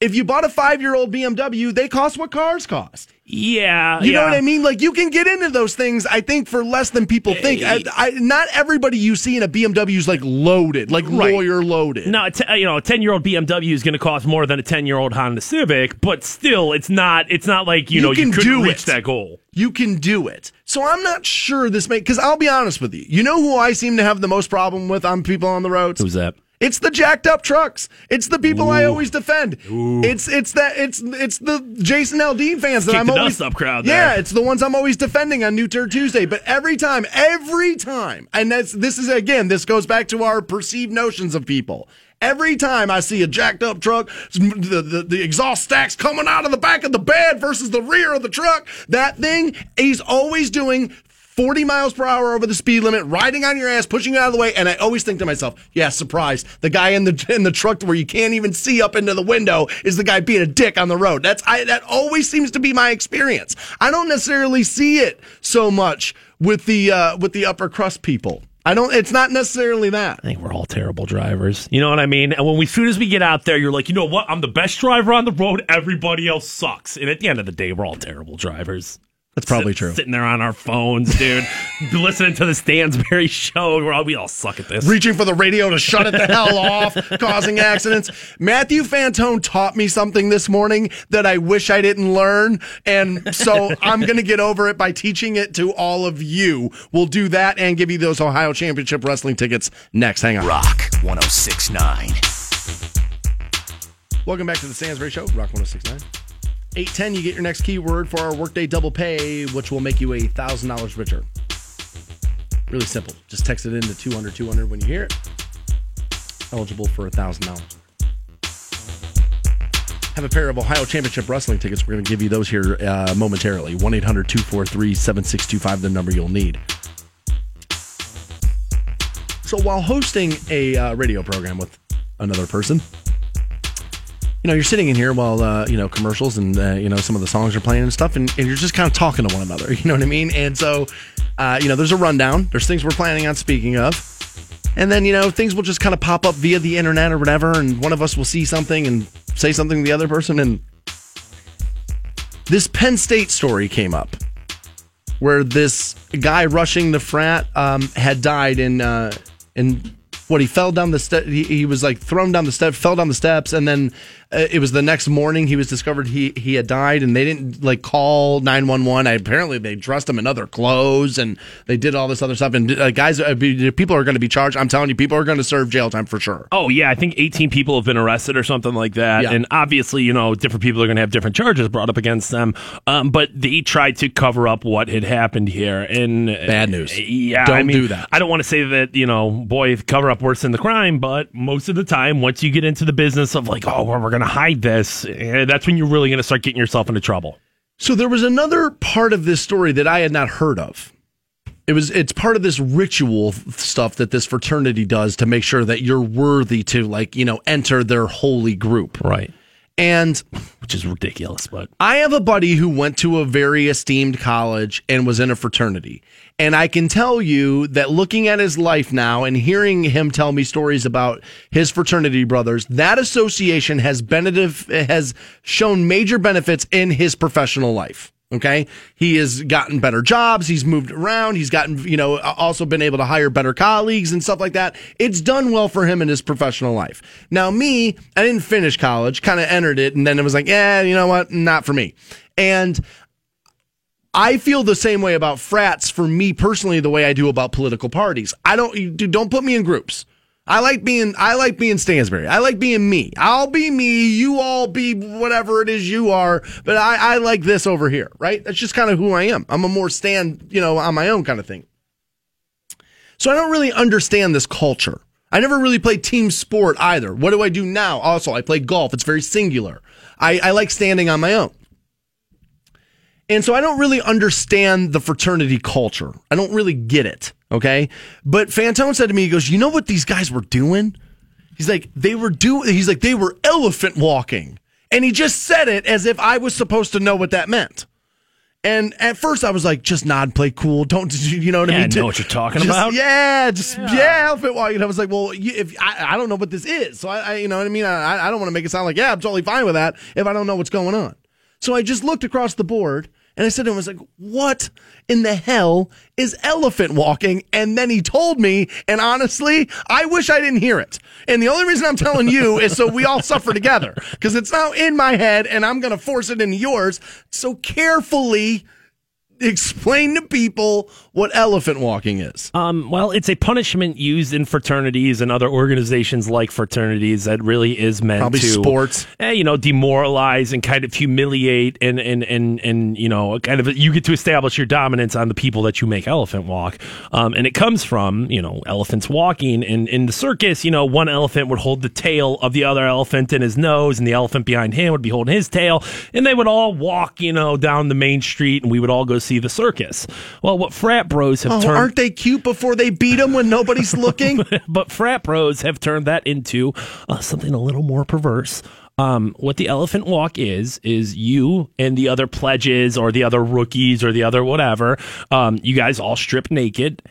B: If you bought a five-year-old BMW, they cost what cars cost.
C: yeah,
B: You know what I mean? Like you can get into those things. I think for less than people think. Eh, I, I, not everybody you see in a BMW is like loaded, like
C: Right.
B: lawyer loaded.
C: No, a te- you know, a ten year old BMW is going to cost more than a ten year old Honda Civic, but still, it's not. It's not like you,
B: You
C: know you
B: can
C: couldn't
B: do
C: reach
B: it.
C: that goal.
B: You can do it. So I'm not sure this may. Because I'll be honest with you. You know who I seem to have the most problem with on people on the roads?
C: Who's that?
B: It's the jacked up trucks. It's the people I always defend. It's it's that it's it's the Jason Aldean fans that
C: Kick
B: I'm
C: the
B: always
C: dust up crowd
B: Yeah, it's the ones I'm always defending on New Turd Tuesday. But every time, every time, and that's this is again, this goes back to our perceived notions of people. Every time I see a jacked up truck, the, the, the exhaust stacks coming out of the back of the bed versus the rear of the truck, that thing, he's always doing 40 miles per hour over the speed limit, riding on your ass, pushing you out of the way. And I always think to myself, yeah, surprise. The guy in the in the truck where you can't even see up into the window is the guy being a dick on the road. That's I that always seems to be my experience. I don't necessarily see it so much with the uh, with the upper crust people. I don't. It's not necessarily that.
C: I think we're all terrible drivers. You know what I mean? And when we, soon as we get out there, you're like, you know what? I'm the best driver on the road. Everybody else sucks. And at the end of the day, we're all terrible drivers.
B: That's probably
C: Sit-
B: true.
C: Sitting there on our phones, dude, listening to the Stansbury show. We're all, we all suck at this.
B: reaching for the radio to shut it the hell off, causing accidents. Matthew Fantone taught me something this morning that I wish I didn't learn. And so I'm going to get over it by teaching it to all of you. We'll do that and give you those Ohio Championship Wrestling tickets next. Hang on.
A: Rock 1069.
B: Welcome back to the Stansbury Show, Rock 1069. 810, you get your next keyword for our workday double pay, which will make you a $1,000 richer. Really simple. Just text it into 200 200 when you hear it. Eligible for a $1,000. Have a pair of Ohio Championship Wrestling tickets. We're going to give you those here uh, momentarily. 1 800 243 7625, the number you'll need. So while hosting a uh, radio program with another person, you know, you're sitting in here while uh, you know commercials and uh, you know some of the songs are playing and stuff, and, and you're just kind of talking to one another. You know what I mean? And so, uh, you know, there's a rundown. There's things we're planning on speaking of, and then you know things will just kind of pop up via the internet or whatever, and one of us will see something and say something to the other person, and this Penn State story came up where this guy rushing the frat um, had died in uh, in what he fell down the step. He, he was like thrown down the step, fell down the steps, and then it was the next morning he was discovered he he had died, and they didn't like call nine one one. Apparently they dressed him in other clothes and they did all this other stuff. And uh, guys, uh, people are going to be charged. I'm telling you, people are going to serve jail time for sure.
C: Oh yeah, I think 18 people have been arrested or something like that,
B: Yeah.
C: and obviously, you know, different people are going to have different charges brought up against them. Um, but they tried to cover up what had happened here, and
B: Bad news.
C: Yeah,
B: Don't
C: I mean,
B: do that.
C: I don't want to say that you know, boy, cover up worse than the crime, but most of the time, once you get into the business of like, oh, well, we're going to hide this, eh, that's when you're really going to start getting yourself into trouble.
B: So there was another part of this story that I had not heard of. It was it's part of this ritual stuff that this fraternity does to make sure that you're worthy to like, you know, enter their holy group.
C: Right.
B: And
C: Which is ridiculous, but
B: I have a buddy who went to a very esteemed college and was in a fraternity. And I can tell you that looking at his life now and hearing him tell me stories about his fraternity brothers, that association has benefit, has shown major benefits in his professional life. Okay. He has gotten better jobs. He's moved around. He's gotten, you know, also been able to hire better colleagues and stuff like that. It's done well for him in his professional life. Now, me, I didn't finish college, kind of entered it, and then it was like, yeah, you know what? Not for me. And I feel the same way about frats for me personally, the way I do about political parties. I don't, don't put me in groups. I like being, I like being Stansbury. I like being me. I'll be me. You all be whatever it is you are. But I, I like this over here, right? That's just kind of who I am. I'm a more stand, you know, on my own kind of thing. So I don't really understand this culture. I never really played team sport either. What do I do now? Also, I play golf. It's very singular. I, I like standing on my own. And so I don't really understand the fraternity culture. I don't really get it. Okay. But Fantone said to me, he goes, You know what these guys were doing? He's like, they were doing, he's like, they were elephant walking. And he just said it as if I was supposed to know what that meant. And at first I was like, just nod, play cool. Don't, you know what
C: Yeah,
B: I mean?
C: I know what you're talking
B: Just-
C: about.
B: Yeah, just, yeah, elephant walking. And I was like, well, you, if I, I don't know what this is. So I, I you know what I mean? I, I don't want to make it sound like, yeah, I'm totally fine with that if I don't know what's going on. So I just looked across the board and I said to him, I was like, what in the hell is elephant walking? And then he told me, and honestly, I wish I didn't hear it. And the only reason I'm telling you is so we all suffer together because it's now in my head and I'm going to force it into yours. So carefully explain to people what elephant walking is.
C: Um, well, it's a punishment used in fraternities and other organizations like fraternities that really is meant
B: Probably
C: to
B: sports.
C: eh, you know, demoralize and kind of humiliate and and and and you know, kind of you get to establish your dominance on the people that you make elephant walk. Um, and it comes from you know elephants walking and in the circus, you know, one elephant would hold the tail of the other elephant in his nose, and the elephant behind him would be holding his tail, and they would all walk, you know, down the main street, and we would all go see the circus. Well, what frat bros have
B: Oh,
C: turned
B: aren't they cute before they beat them when nobody's looking?
C: but frat bros have turned that into uh, something a little more perverse. Um, what the elephant walk is is you and the other pledges or the other rookies or the other whatever. Um, you guys all strip naked.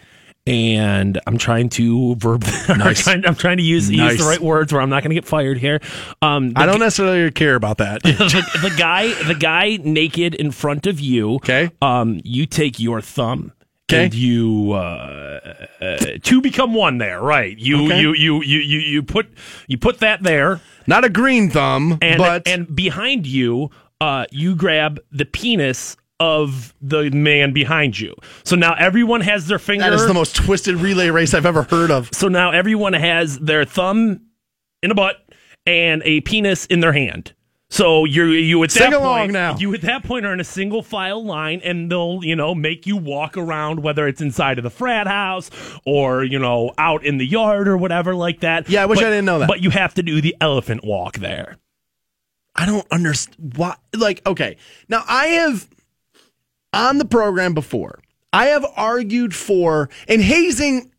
C: and I'm trying to verb. I'm, trying, I'm trying to use use the right words where I'm not going to get fired here. Um,
B: I don't necessarily care about that.
C: the, the guy the guy naked in front of you
B: Okay.
C: um you take your thumb
B: Okay.
C: and you uh, uh two become one there right you,
B: Okay.
C: you you you you you put you put that there
B: Not a green thumb,
C: and
B: but
C: and behind you uh you grab the penis of the man behind you so now everyone has their finger
B: that is the most twisted relay race I've ever heard of.
C: so now everyone has their thumb in a butt and a penis in their hand. So you're you at
B: Sing
C: that
B: along
C: point,
B: now.
C: You at that point are in a single file line, and they'll you know make you walk around, whether it's inside of the frat house or you know out in the yard or whatever like that.
B: Yeah, I wish
C: But-
B: I didn't know that.
C: But you have to do the elephant walk there.
B: I don't understand why. Like, okay, now I have on the program before. I have argued for and hazing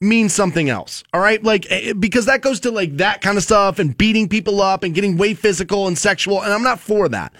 B: means something else. All right, like eh, because that goes to like that kind of stuff and beating people up and getting way physical and sexual, and I'm not for that.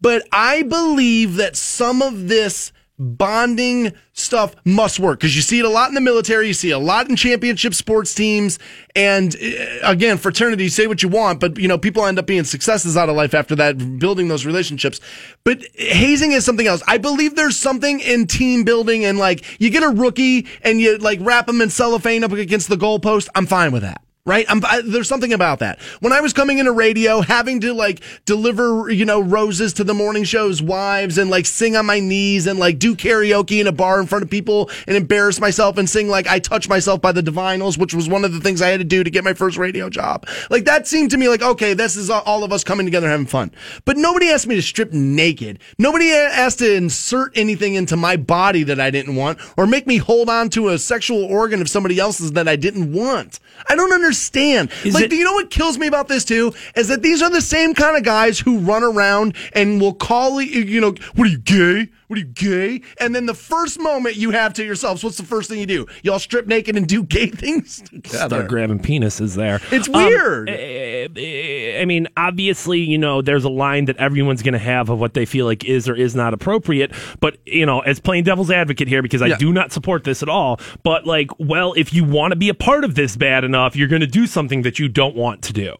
B: But I believe that some of this bonding stuff must work because you see it a lot in the military, you see a lot in championship sports teams, and eh, again, fraternity. Say what you want, but you know people end up being successes out of life after that, building those relationships. But hazing is something else. I believe there's something in team building and like you get a rookie and you like wrap them in cellophane up against the goalpost. I'm fine with that. Right? I, there's something about that. When I was coming into radio, having to like deliver, you know, roses to the morning show's wives and like sing on my knees and like do karaoke in a bar in front of people and embarrass myself and sing like I touch myself by the Divinyls, which was one of the things I had to do to get my first radio job. Like that seemed to me like, okay, this is all of us coming together having fun. But nobody asked me to strip naked. Nobody asked to insert anything into my body that I didn't want or make me hold on to a sexual organ of somebody else's that I didn't want. I don't understand.
C: Is
B: like,
C: it-
B: do you know what kills me about this too? Is that these are the same kind of guys who run around and will call you, you know, what are you gay? What are you gay? And then the first moment you have to yourselves, what's the first thing you do? Y'all strip naked and do gay things together.
C: Start grabbing penises there.
B: It's
C: Um,
B: weird.
C: eh, I mean, obviously, you know, there's a line that everyone's going to have of what they feel like is or is not appropriate. But, you know, as playing devil's advocate here, because I
B: Yeah.
C: do not support this at all, but like, well, if you want to be a part of this bad enough, you're going to do something that you don't want to do.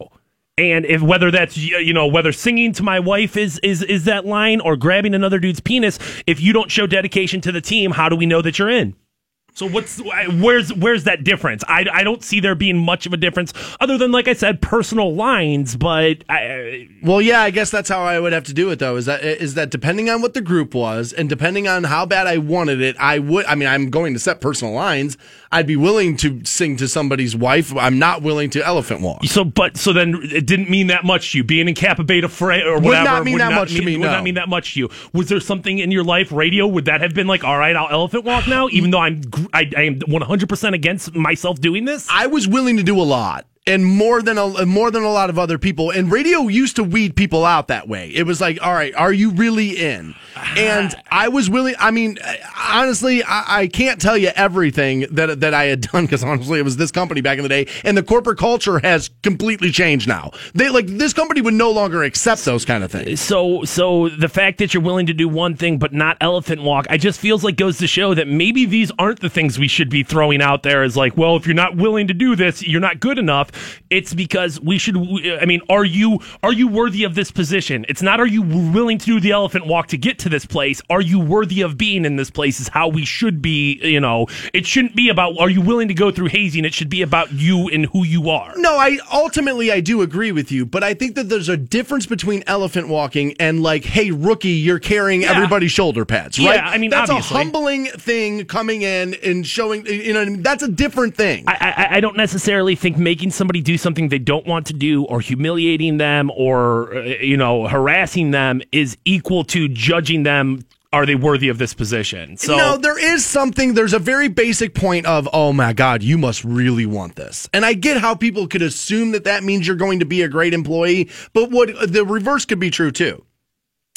C: And if whether that's you know whether singing to my wife is is is that line or grabbing another dude's penis, if you don't show dedication to the team, how do we know that you're in? So what's where's where's that difference? I, I don't see there being much of a difference other than like I said personal lines, but I,
B: Well, yeah, I guess that's how I would have to do it though. Is that is that depending on what the group was and depending on how bad I wanted it, I would. I mean, I'm going to set personal lines. I'd be willing to sing to somebody's wife. I'm not willing to elephant walk.
C: so but so then it didn't mean that much to you being in Kappa Beta Fray or whatever Would
B: not mean that much to me,
C: Would
B: no.
C: not mean that much to you. Was there something in your life radio? Would that have been like, all right, I'll elephant walk now, even though I'm I, I am 100 percent against myself doing this?
B: I was willing to do a lot. And more than a more than a lot of other people, and radio used to weed people out that way. It was like, all right, are you really in? And ah. I was willing. I mean, honestly, I, I can't tell you everything that that I had done because honestly, it was this company back in the day, and the corporate culture has completely changed now. They like this company would no longer accept those kind of things.
C: so so the fact that you're willing to do one thing but not elephant walk i just feels like goes to show that maybe these aren't the things we should be throwing out there. Is like well if you're not willing to do this you're not good enough it's because we should i mean are you are you worthy of this position it's not are you willing to do the elephant walk to get to this place are you worthy of being in this place is how we should be you know it shouldn't be about are you willing to go through hazing it should be about you and who you are
B: No, I ultimately I do agree with you, but I think that there's a difference between elephant walking and like, hey, rookie, you're carrying
C: Yeah.
B: everybody's shoulder pads, right? Yeah?
C: I mean,
B: that's
C: obviously.
B: a humbling thing coming in and showing. You know, I mean? that's a different thing.
C: I, I, I don't necessarily think making somebody do something they don't want to do or humiliating them or uh, you know harassing them is equal to judging them are they worthy of this position so
B: no, there is something. There's a very basic point of, oh my God, you must really want this. And I get how people could assume that that means you're going to be a great employee, but what the reverse could be true too.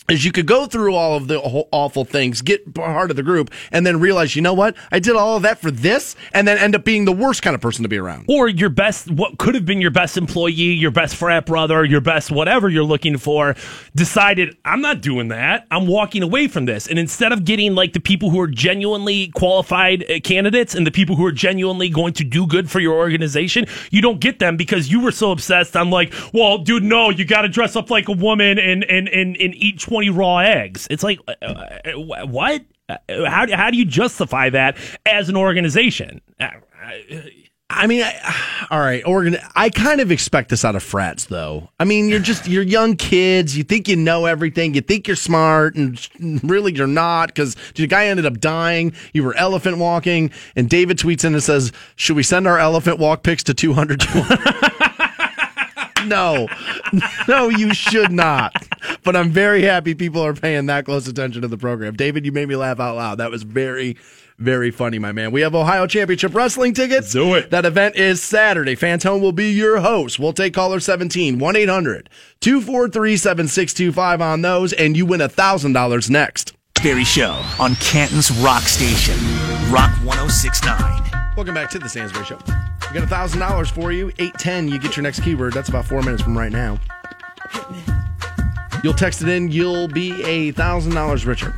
B: Is you could go through all of the awful things, get part of the group, and then realize, you know what? I did all of that for this, and then end up being the worst kind of person to be around.
C: or your best what could have been your best employee your best frat brother your best whatever you're looking for decided i'm not doing that i'm walking away from this and instead of getting like the people who are genuinely qualified uh, candidates and the people who are genuinely going to do good for your organization you don't get them because you were so obsessed I'm like well dude no you got to dress up like a woman and and and, and eat 20 raw eggs it's like uh, uh, what Uh, how, how do you justify that as an organization Uh,
B: I mean, I, all right, organ. I kind of expect this out of frats, though. I mean, you're just you're young kids. You think you know everything. You think you're smart, and really you're not because the guy ended up dying. You were elephant walking, and David tweets in and says, "Should we send our elephant walk pics to 200?" no, no, you should not. But I'm very happy people are paying that close attention to the program. David, you made me laugh out loud. That was very, very funny, my man. We have Ohio Championship Wrestling tickets.
C: Do it.
B: That event is Saturday. Fantone will be your host. We'll take caller 17, 1 800 243 7625 on those, and you win $1,000 next.
A: Barry Show on Canton's Rock Station. Rock 1069.
B: Welcome back to the Stansbury Show. We got a $1,000 for you. 810, you get your next keyword. That's about four minutes from right now. You'll text it in, you'll be a $1,000 richer.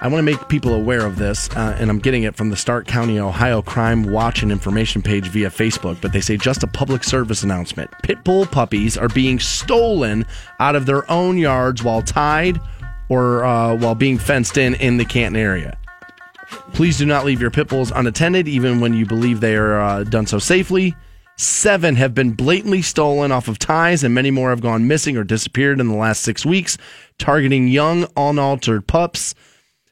B: I want to make people aware of this, uh, and I'm getting it from the Stark County, Ohio Crime Watch and Information page via Facebook. But they say just a public service announcement: pit bull puppies are being stolen out of their own yards while tied or uh, while being fenced in in the Canton area. Please do not leave your pit bulls unattended, even when you believe they are uh, done so safely. Seven have been blatantly stolen off of ties, and many more have gone missing or disappeared in the last six weeks, targeting young, unaltered pups.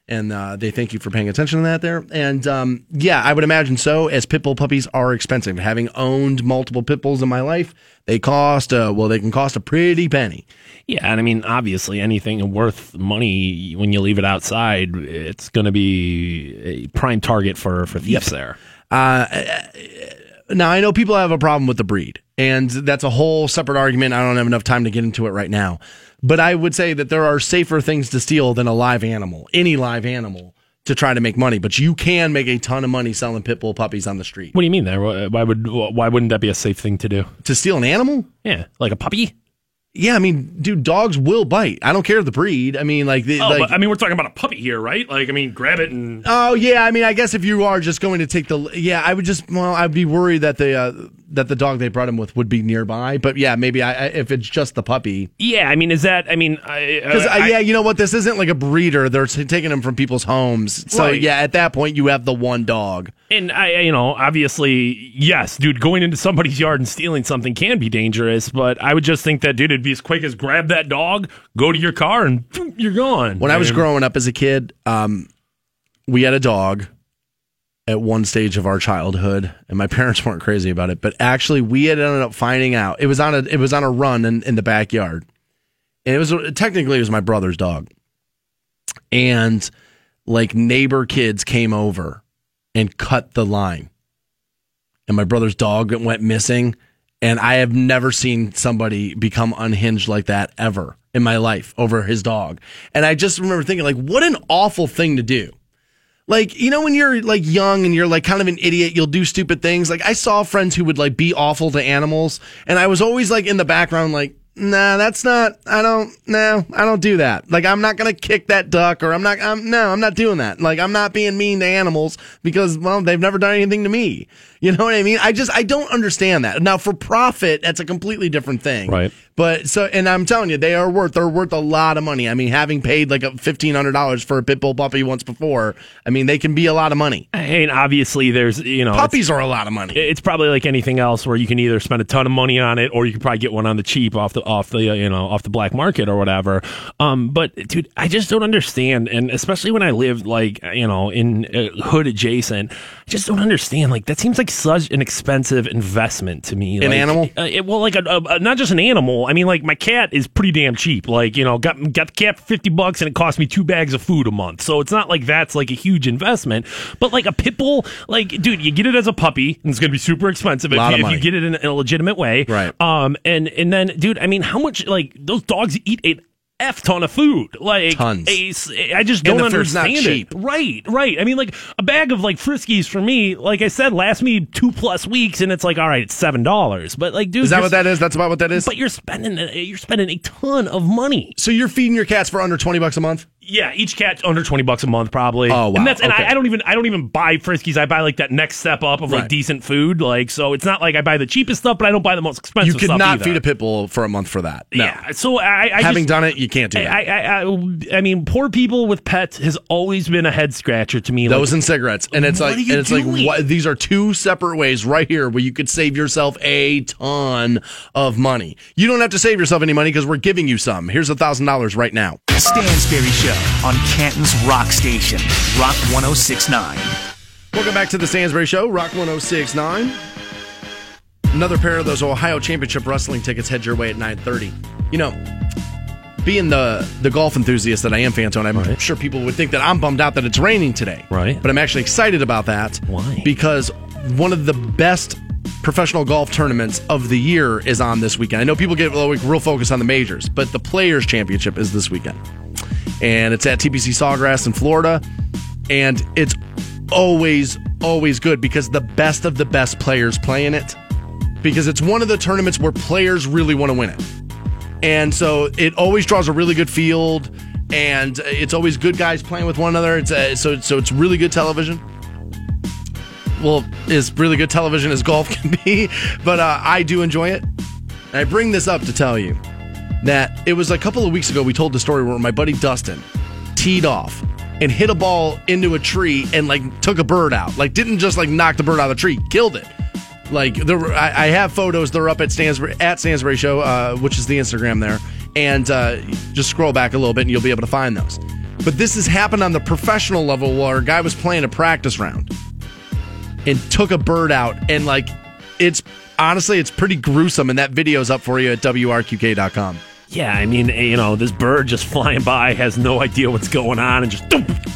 B: And uh, they thank you for paying attention to that there. And um, yeah, I would imagine so, as pit bull puppies are expensive. Having owned multiple pit bulls in my life, they cost, uh, well, they can cost a pretty penny.
C: Yeah, and I mean, obviously, anything worth money when you leave it outside, it's going to be a prime target for for thieves there.
B: Now, I know people have a problem with the breed, and that's a whole separate argument. I don't have enough time to get into it right now. But I would say that there are safer things to steal than a live animal, any live animal, to try to make money. But you can make a ton of money selling pit bull puppies on the street.
C: What do you mean there? Why would why wouldn't that be a safe thing to do?
B: To steal an animal?
C: Yeah, like a puppy.
B: Yeah, I mean, dude, dogs will bite. I don't care the breed. I mean, like, the,
C: Oh,
B: like
C: but I mean, we're talking about a puppy here, right? Like, I mean, grab it and
B: Oh yeah, I mean, I guess if you are just going to take the yeah, I would just well, I'd be worried that the uh, that the dog they brought him with would be nearby. But yeah, maybe I, I if it's just the puppy,
C: yeah. I mean, is that? I mean, I,
B: because
C: I-
B: yeah, you know what, this isn't like a breeder. They're taking them from people's homes. So
C: Right.
B: yeah, at that point, you have the one dog.
C: And I, you know, obviously, yes, dude, going into somebody's yard and stealing something can be dangerous. But I would just think that, dude, it'd be as quick as grab that dog, go to your car, and boom, you're gone.
B: When I was growing up as a kid, um, we had a dog at one stage of our childhood, and my parents weren't crazy about it. But actually, we had ended up finding out it was on a it was on a run in, in the backyard, and it was technically it was my brother's dog, and like neighbor kids came over and cut the line, and my brother's dog went missing. And I have never seen somebody become unhinged like that ever in my life over his dog. And I just remember thinking, like, what an awful thing to do. Like, you know, when you're like young and you're like kind of an idiot, you'll do stupid things. Like, I saw friends who would like be awful to animals. And I was always like in the background, like, nah, that's not, I don't, no, I don't do that. Like, I'm not going to kick that duck or I'm not, I'm, no, I'm not doing that. Like, I'm not being mean to animals because, well, they've never done anything to me. You know what I mean? I just, I don't understand that. Now, for profit, that's a completely different thing.
C: Right.
B: But so, and I'm telling you, they are worth, they're worth a lot of money. I mean, having paid like a $1,500 for a pit bull puppy once before, I mean, they can be a lot of money.
C: And obviously, there's, you know,
B: Puppies are a lot of money.
C: it's probably like anything else where you can either spend a ton of money on it or you can probably get one on the cheap off the off the you know off the black market or whatever um but dude i just don't understand and especially when i lived like you know in uh, hood adjacent i just don't understand like that seems like such an expensive investment to me
B: An
C: like,
B: animal?
C: uh, it, well like a, a, not just an animal. I mean like my cat is pretty damn cheap. Like you know got got the cat for 50 bucks and it cost me two bags of food a month. So it's not like that's like a huge investment. But like a pit bull like dude you get it as a puppy and it's gonna be super expensive if, you, if you get it in, a legitimate way.
B: Right.
C: um and and then dude i mean how much like those dogs eat a f ton of food. Like
B: Tons.
C: a- I just don't
B: And the food's not
C: understand it. Right, right. I mean, like a bag of like Friskies for me, like I said, lasts me two plus weeks, and it's like, all right, it's seven dollars. But like, dude,
B: Is that what that is? That's about what that is.
C: But you're spending uh, you're spending a ton of money.
B: So you're feeding your cats for under twenty bucks a month?
C: Yeah, each cat under twenty bucks a month, probably.
B: Oh, wow.
C: And that's and
B: Okay.
C: I, I don't even I don't even buy Friskies. I buy like that next step up of like
B: Right.
C: decent food. Like so, it's not like I buy the cheapest stuff, but I don't buy the most expensive.
B: You could
C: stuff
B: not
C: either.
B: feed a pit bull for a month for that. No.
C: Yeah. So I, I
B: Having
C: just,
B: done it, you can't do that.
C: I, I, I, I mean, poor people with pets has always been a head scratcher to me.
B: Those
C: like,
B: and cigarettes, and it's
C: What
B: like,
C: are you
B: and it's like, what, these are two separate ways right here where you could save yourself a ton of money. You don't have to save yourself any money because we're giving you some. Here's a thousand dollars right now.
A: Stansbury Show on Canton's Rock Station, Rock 1069.
B: Welcome back to the Stansbury Show, Rock 1069. Another pair of those Ohio Championship wrestling tickets head your way at 9:30. You know, being the the golf enthusiast that I am, Fantone, I'm sure people would think that I'm bummed out that it's raining today.
C: Right.
B: But I'm actually excited about that.
C: Why?
B: Because one of the best professional golf tournaments of the year is on this weekend. I know people get like, real focused on the majors, but the Players Championship is this weekend. And it's at TPC Sawgrass in Florida. And it's always, always good because the best of the best players play in it. Because it's one of the tournaments where players really want to win it. And so it always draws a really good field, and it's always good guys playing with one another. It's uh, so so it's really good television. Well, as really good television as golf can be, but uh, I do enjoy it. And I bring this up to tell you that it was a couple of weeks ago we told the story where my buddy Dustin teed off and hit a ball into a tree and like took a bird out. Like didn't just like knock the bird out of the tree, killed it. Like there, were, I, I have photos. They're up at Stansbury at Stansbury Show, uh, which is the Instagram there, and uh, just scroll back a little bit and you'll be able to find those. But this has happened on the professional level where a guy was playing a practice round and took a bird out, and like it's honestly it's pretty gruesome. And that video's up for you at wrqk.com.
C: Yeah, I mean, you know, this bird just flying by has no idea what's going on and just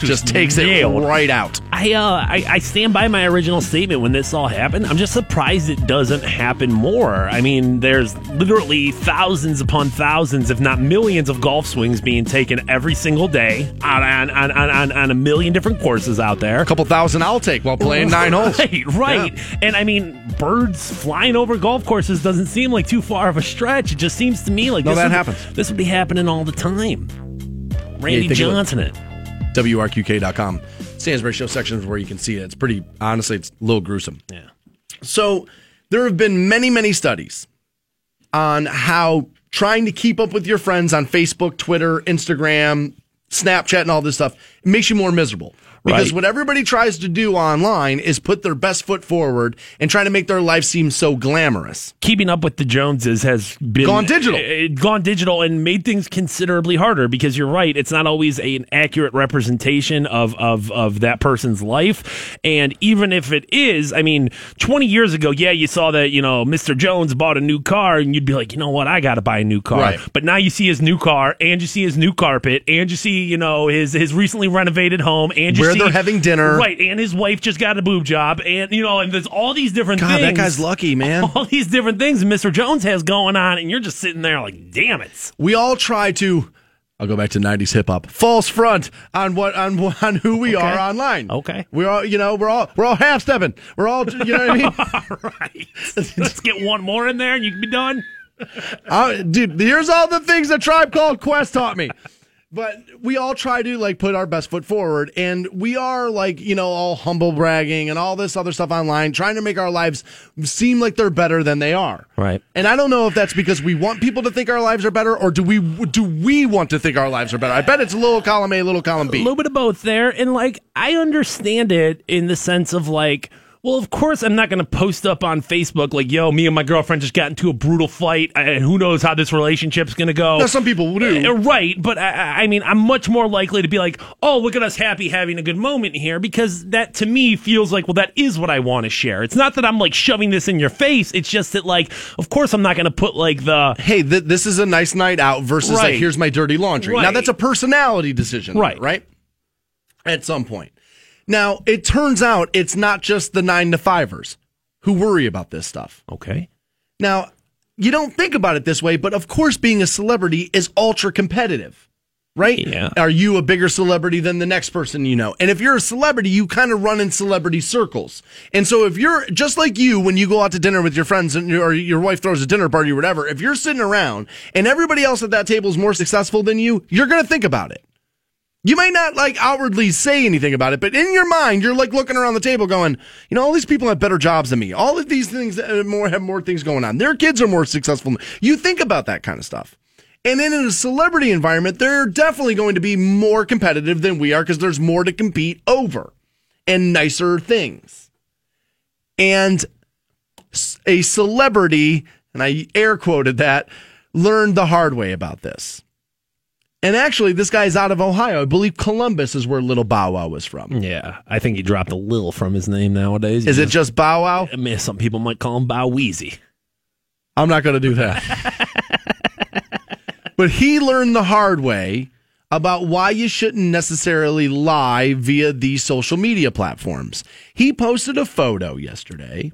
B: Just takes it right out.
C: I, uh, I I stand by my original statement when this all happened. I'm just surprised it doesn't happen more. I mean, there's literally thousands upon thousands, if not millions, of golf swings being taken every single day on on on, on, on, a million different courses out there.
B: A couple thousand I'll take while playing nine holes.
C: Right, right. And I mean, birds flying over golf courses doesn't seem like too far of a stretch. It just seems to me like
B: No,
C: this
B: that
C: would-
B: happens.
C: This would be happening all the time. Randy
B: would.
C: Johnson, it.
B: WRQK.com. Stansbury Show sections where you can see it. It's pretty, honestly, it's a little gruesome.
C: Yeah.
B: So there have been many, many studies on how trying to keep up with your friends on Facebook, Twitter, Instagram, Snapchat, and all this stuff it makes you more miserable. Because
C: Right.
B: what everybody tries to do online is put their best foot forward and try to make their life seem so glamorous.
C: keeping up with the Joneses has been
B: Gone digital.
C: uh, gone digital, and made things considerably harder because you're right. It's not always a, an accurate representation of, of of that person's life, and even if it is, I mean, 20 years ago, yeah, you saw that you know Mr. Jones bought a new car, and you'd be like, you know what, I got to buy a new car.
B: Right.
C: But now you see his new car, and you see his new carpet, and you see you know his his recently renovated home, and you
B: Where
C: see
B: they're having dinner.
C: right, and his wife just got a boob job, and you know, and there's all these different
B: God,
C: things
B: that guy's lucky, man.
C: all these different things Mr. Jones has going on, and you're just sitting there like, damn it.
B: we all try to I'll go back to 90s hip hop. False front on what on on who we are online.
C: Okay.
B: We're all, you know, we're all we're all half stepping. We're all, you know what I mean?
C: all right, Let's get one more in there and you can be done.
B: Uh, dude, here's all the things that Tribe Called Quest taught me. But we all try to like put our best foot forward, and we are like you know all humble bragging and all this other stuff online, trying to make our lives seem like they're better than they are.
C: Right.
B: And I don't know if that's because we want people to think our lives are better, or do we do we want to think our lives are better? I bet it's a little column A, little column b a
C: little bit of both there. And like, I understand it in the sense of like, well, of course, I'm not going to post up on Facebook like, yo, me and my girlfriend just got into a brutal fight, and who knows how this relationship's going to go.
B: Now, some people do.
C: Uh, Right, but I, I- mean, I'm much more likely to be like, "Oh, look at us happy having a good moment here," because that to me feels like, well, that is what I want to share. It's not that I'm like shoving this in your face. It's just that, like, of course, I'm not going to put like the
B: hey, th- this is a nice night out versus like, here's my dirty laundry. Now that's a personality decision,
C: Right.
B: Right. At some point. Now it turns out it's not just the nine to fivers who worry about this stuff.
C: okay,
B: Now, you don't think about it this way, but of course, being a celebrity is ultra competitive, right?
C: Yeah.
B: Are you a bigger celebrity than the next person you know? And if you're a celebrity, you kind of run in celebrity circles. And so if you're just like you when you go out to dinner with your friends and or your wife throws a dinner party or whatever, if you're sitting around and everybody else at that table is more successful than you, you're going to think about it. You may not like outwardly say anything about it, but in your mind, you're like looking around the table going, you know, all these people have better jobs than me. All of these things uh, more have more things going on. Their kids are more successful. You think about that kind of stuff. And then in a celebrity environment, they're definitely going to be more competitive than we are because there's more to compete over and nicer things. And a celebrity, and I air quoted that, learned the hard way about this. And actually, this guy's out of Ohio. I believe Columbus is where Little Bow Wow was from.
C: Yeah, I think he dropped a little from his name nowadays.
B: Is it just Bow Wow?
C: I mean, some people might call him Bow Weezy.
B: I'm not going to do that. but he learned the hard way about why you shouldn't necessarily lie via these social media platforms. He posted a photo yesterday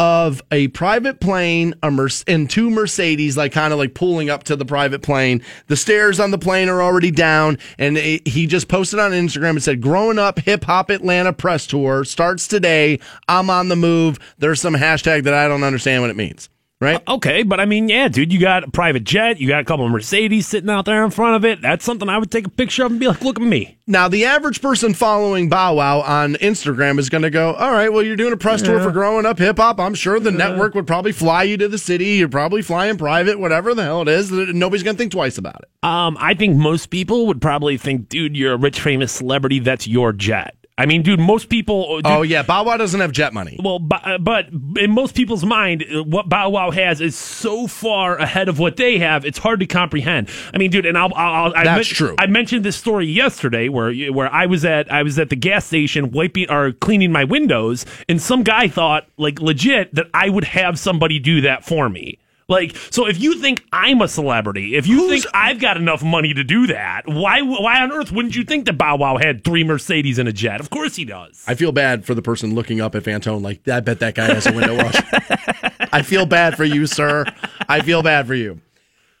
B: of a private plane a Merc- and two Mercedes, like kind of like pulling up to the private plane. The stairs on the plane are already down, and it, he just posted on Instagram and said, "Growing up hip hop Atlanta press tour starts today. I'm on the move." There's some hashtag that I don't understand what it means. Right?
C: Okay, but I mean, yeah, dude, you got a private jet, you got a couple of Mercedes sitting out there in front of it. That's something I would take a picture of and be like, look at me.
B: Now, the average person following Bow Wow on Instagram is going to go, All right, well, you're doing a press tour for growing up hip hop. I'm sure the network would probably fly you to the city. You're probably flying private, whatever the hell it is. Nobody's going to think twice about it.
C: Um, I think most people would probably think, dude, you're a rich, famous celebrity. That's your jet. I mean, dude, most people. Dude,
B: oh, yeah. Bow Wow doesn't have jet money.
C: Well, but, uh, in most people's mind, uh, what Bow Wow has is so far ahead of what they have. It's hard to comprehend. I mean, dude, and I'll, I'll I
B: That's true.
C: I mentioned this story yesterday where where I was at I was at the gas station wiping or cleaning my windows, and some guy thought like legit that I would have somebody do that for me. Like, so if you think I'm a celebrity, if you think I've got enough money to do that, why why on earth wouldn't you think that Bow Wow had three Mercedes and a jet? Of course he does.
B: I feel bad for the person looking up at Fantone, like, I bet that guy has a window wash. I feel bad for you, sir. I feel bad for you.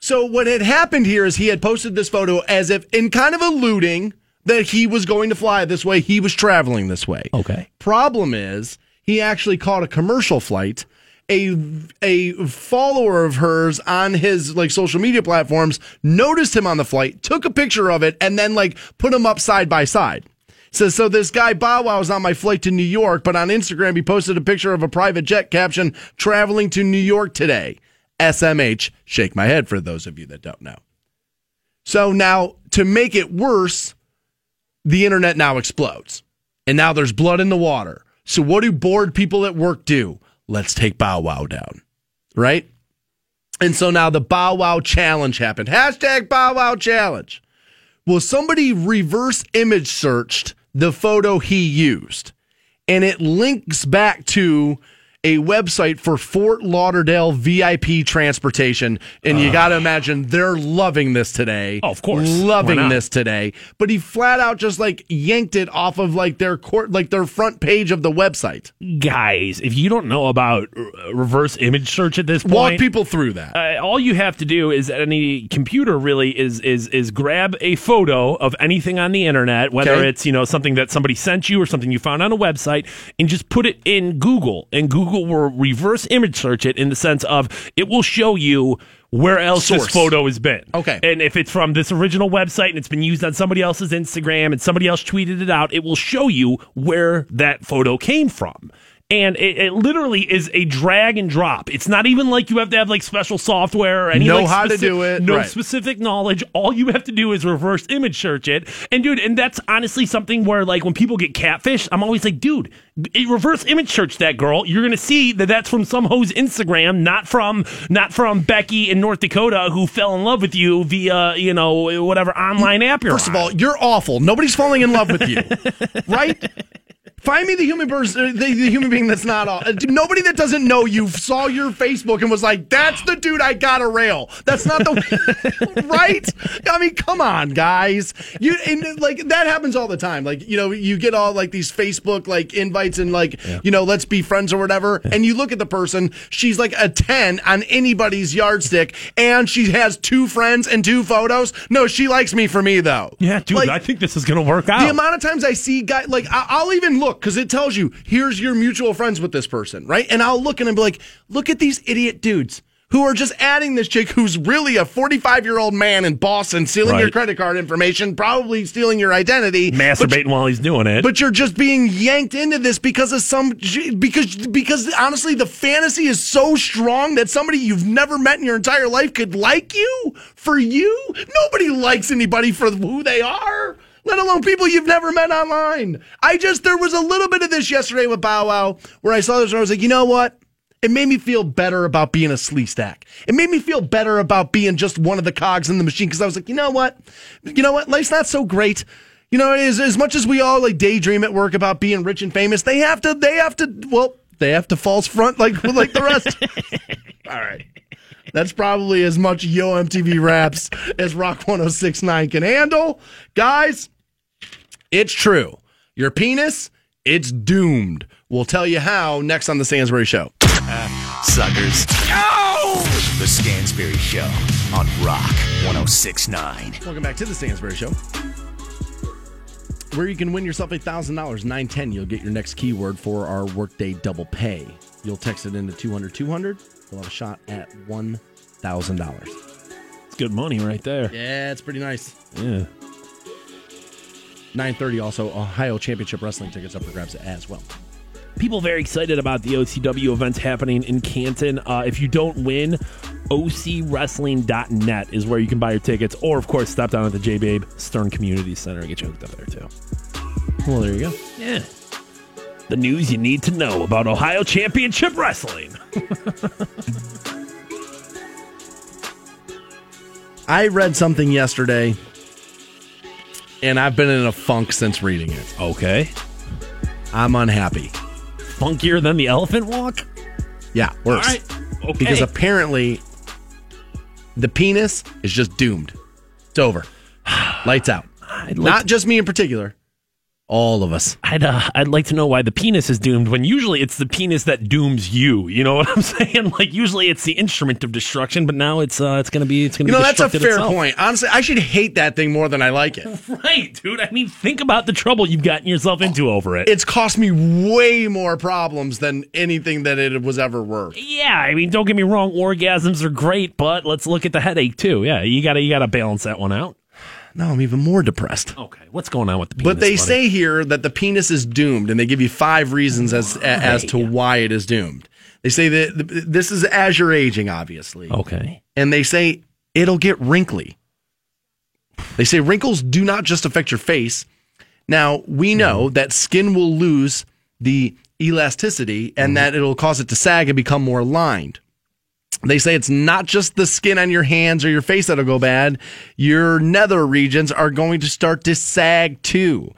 B: So, what had happened here is he had posted this photo as if in kind of alluding that he was going to fly this way, he was traveling this way.
C: Okay.
B: Problem is, he actually caught a commercial flight. A a follower of hers on his like social media platforms noticed him on the flight, took a picture of it, and then like put him up side by side. Says so. This guy Bow Wow was on my flight to New York, but on Instagram he posted a picture of a private jet caption traveling to New York today. SMH. Shake my head for those of you that don't know. So now to make it worse, the internet now explodes. And now there's blood in the water. So what do bored people at work do? Let's take Bow Wow down. Right? And so now the Bow Wow challenge happened. Hashtag Bow Wow challenge. Well, somebody reverse image searched the photo he used, and it links back to a website for Fort Lauderdale VIP transportation. And you got to imagine they're loving this today.
C: Oh, of course.
B: Loving this today. But he flat out just like yanked it off of like their court, like their front page of the website.
C: Guys, if you don't know about uh, reverse image search at this point,
B: Walk people through that.
C: uh, all you have to do is any computer really is is is grab a photo of anything on the internet, whether
B: Okay.
C: it's you know something that somebody sent you or something you found on a website, and just put it in Google, and Google will reverse image search it in the sense of it will show you where else
B: Source.
C: this photo has been.
B: Okay.
C: and if it's from this original website and it's been used on somebody else's Instagram and somebody else tweeted it out, it will show you where that photo came from. And it, it literally is a drag and drop. It's not even like you have to have like special software or any
B: Know
C: like,
B: how to do it,
C: No
B: right.
C: specific knowledge. All you have to do is reverse image search it. And dude, and that's honestly something where like when people get catfish, I'm always like, dude, reverse image search that girl. You're gonna see that that's from some hoe's Instagram, not from not from Becky in North Dakota who fell in love with you via you know whatever online app you're
B: First of all, you're awful. Nobody's falling in love with you, right? Find me the human person, the, the human being that's not all. uh, Nobody that doesn't know you saw your Facebook and was like, "That's the dude I got to rail." That's not the right. I mean, come on, guys. You and like that happens all the time. Like you know, you get all like these Facebook like invites and like you know, let's be friends or whatever, and you look at the person. She's like a ten on anybody's yardstick, and she has two friends and two photos. No, she likes me for me though.
C: Yeah, dude,
B: Like,
C: I think this is going to work out.
B: the amount of times I see guys like I- I'll even look because it tells you here's your mutual friends with this person, right? And I'll look and I'll be like, look at these idiot dudes who are just adding this chick who's really a 45 year old man in Boston, stealing your credit card information, probably stealing your identity,
C: Masturbating while he's doing it.
B: but you're just being yanked into this because of some because because honestly the fantasy is so strong that somebody you've never met in your entire life could like you for you. Nobody likes anybody for who they are. Let alone people you've never met online. I just there was a little bit of this yesterday with Bow Wow where I saw this and I was like, you know what? It made me feel better about being a Sleestak. It made me feel better about being just one of the cogs in the machine because I was like, you know what? You know what? Life's not so great. You know, as, as much as we all like daydream at work about being rich and famous, they have to, they have to, well, they have to false front like like the rest. all right. That's probably as much Yo MTV raps as Rock 1069 can handle. Guys, it's true. Your penis, it's doomed. We'll tell you how next on the Stansbury Show.
A: Suckers. The Stansbury Show on Rock 1069.
B: Welcome back to the Stansbury Show. Where you can win yourself $1,000. 910, you'll get your next keyword for our workday double pay. You'll text it into 200 200. You'll have a shot at $1,000.
C: it's good money right there.
B: Yeah, it's pretty nice.
C: Yeah.
B: 930 also Ohio Championship Wrestling tickets up for grabs as well.
C: People very excited about the OCW events happening in Canton. Uh, if you don't win, OCWrestling.net is where you can buy your tickets. Or, of course, stop down at the J Babe Stern Community Center and get you hooked up there, too.
B: Well, there you go.
C: Yeah. The news you need to know about Ohio Championship Wrestling.
B: I read something yesterday, and I've been in a funk since reading it.
C: Okay.
B: I'm unhappy.
C: Funkier than the elephant walk?
B: Yeah, worse.
C: Right. Okay.
B: Because apparently, the penis is just doomed. It's over. Lights out.
C: Like
B: Not just me in particular, all of us.
C: I'd uh, I'd like to know why the penis is doomed when usually it's the penis that dooms you. You know what I'm saying? Like usually it's the instrument of destruction, but now it's uh it's gonna be it's gonna
B: You know,
C: be
B: that's a fair
C: itself.
B: point. Honestly, I should hate that thing more than I like it.
C: Right, dude. I mean, think about the trouble you've gotten yourself into over it.
B: It's cost me way more problems than anything that it was ever worth.
C: yeah, I mean, don't get me wrong, orgasms are great, but let's look at the headache too. Yeah, you gotta you gotta balance that one out.
B: No, I'm even more depressed.
C: Okay, what's going on with the penis?
B: But they
C: buddy?
B: say here that the penis is doomed, and they give you five reasons as as to why it is doomed. They say that th- this is as you're aging, obviously,
C: Okay.
B: and they say it'll get wrinkly. They say wrinkles do not just affect your face. Now we mm-hmm. know that skin will lose the elasticity, and mm-hmm. that it'll cause it to sag and become more lined. They say it's not just the skin on your hands or your face that'll go bad. Your nether regions are going to start to sag too.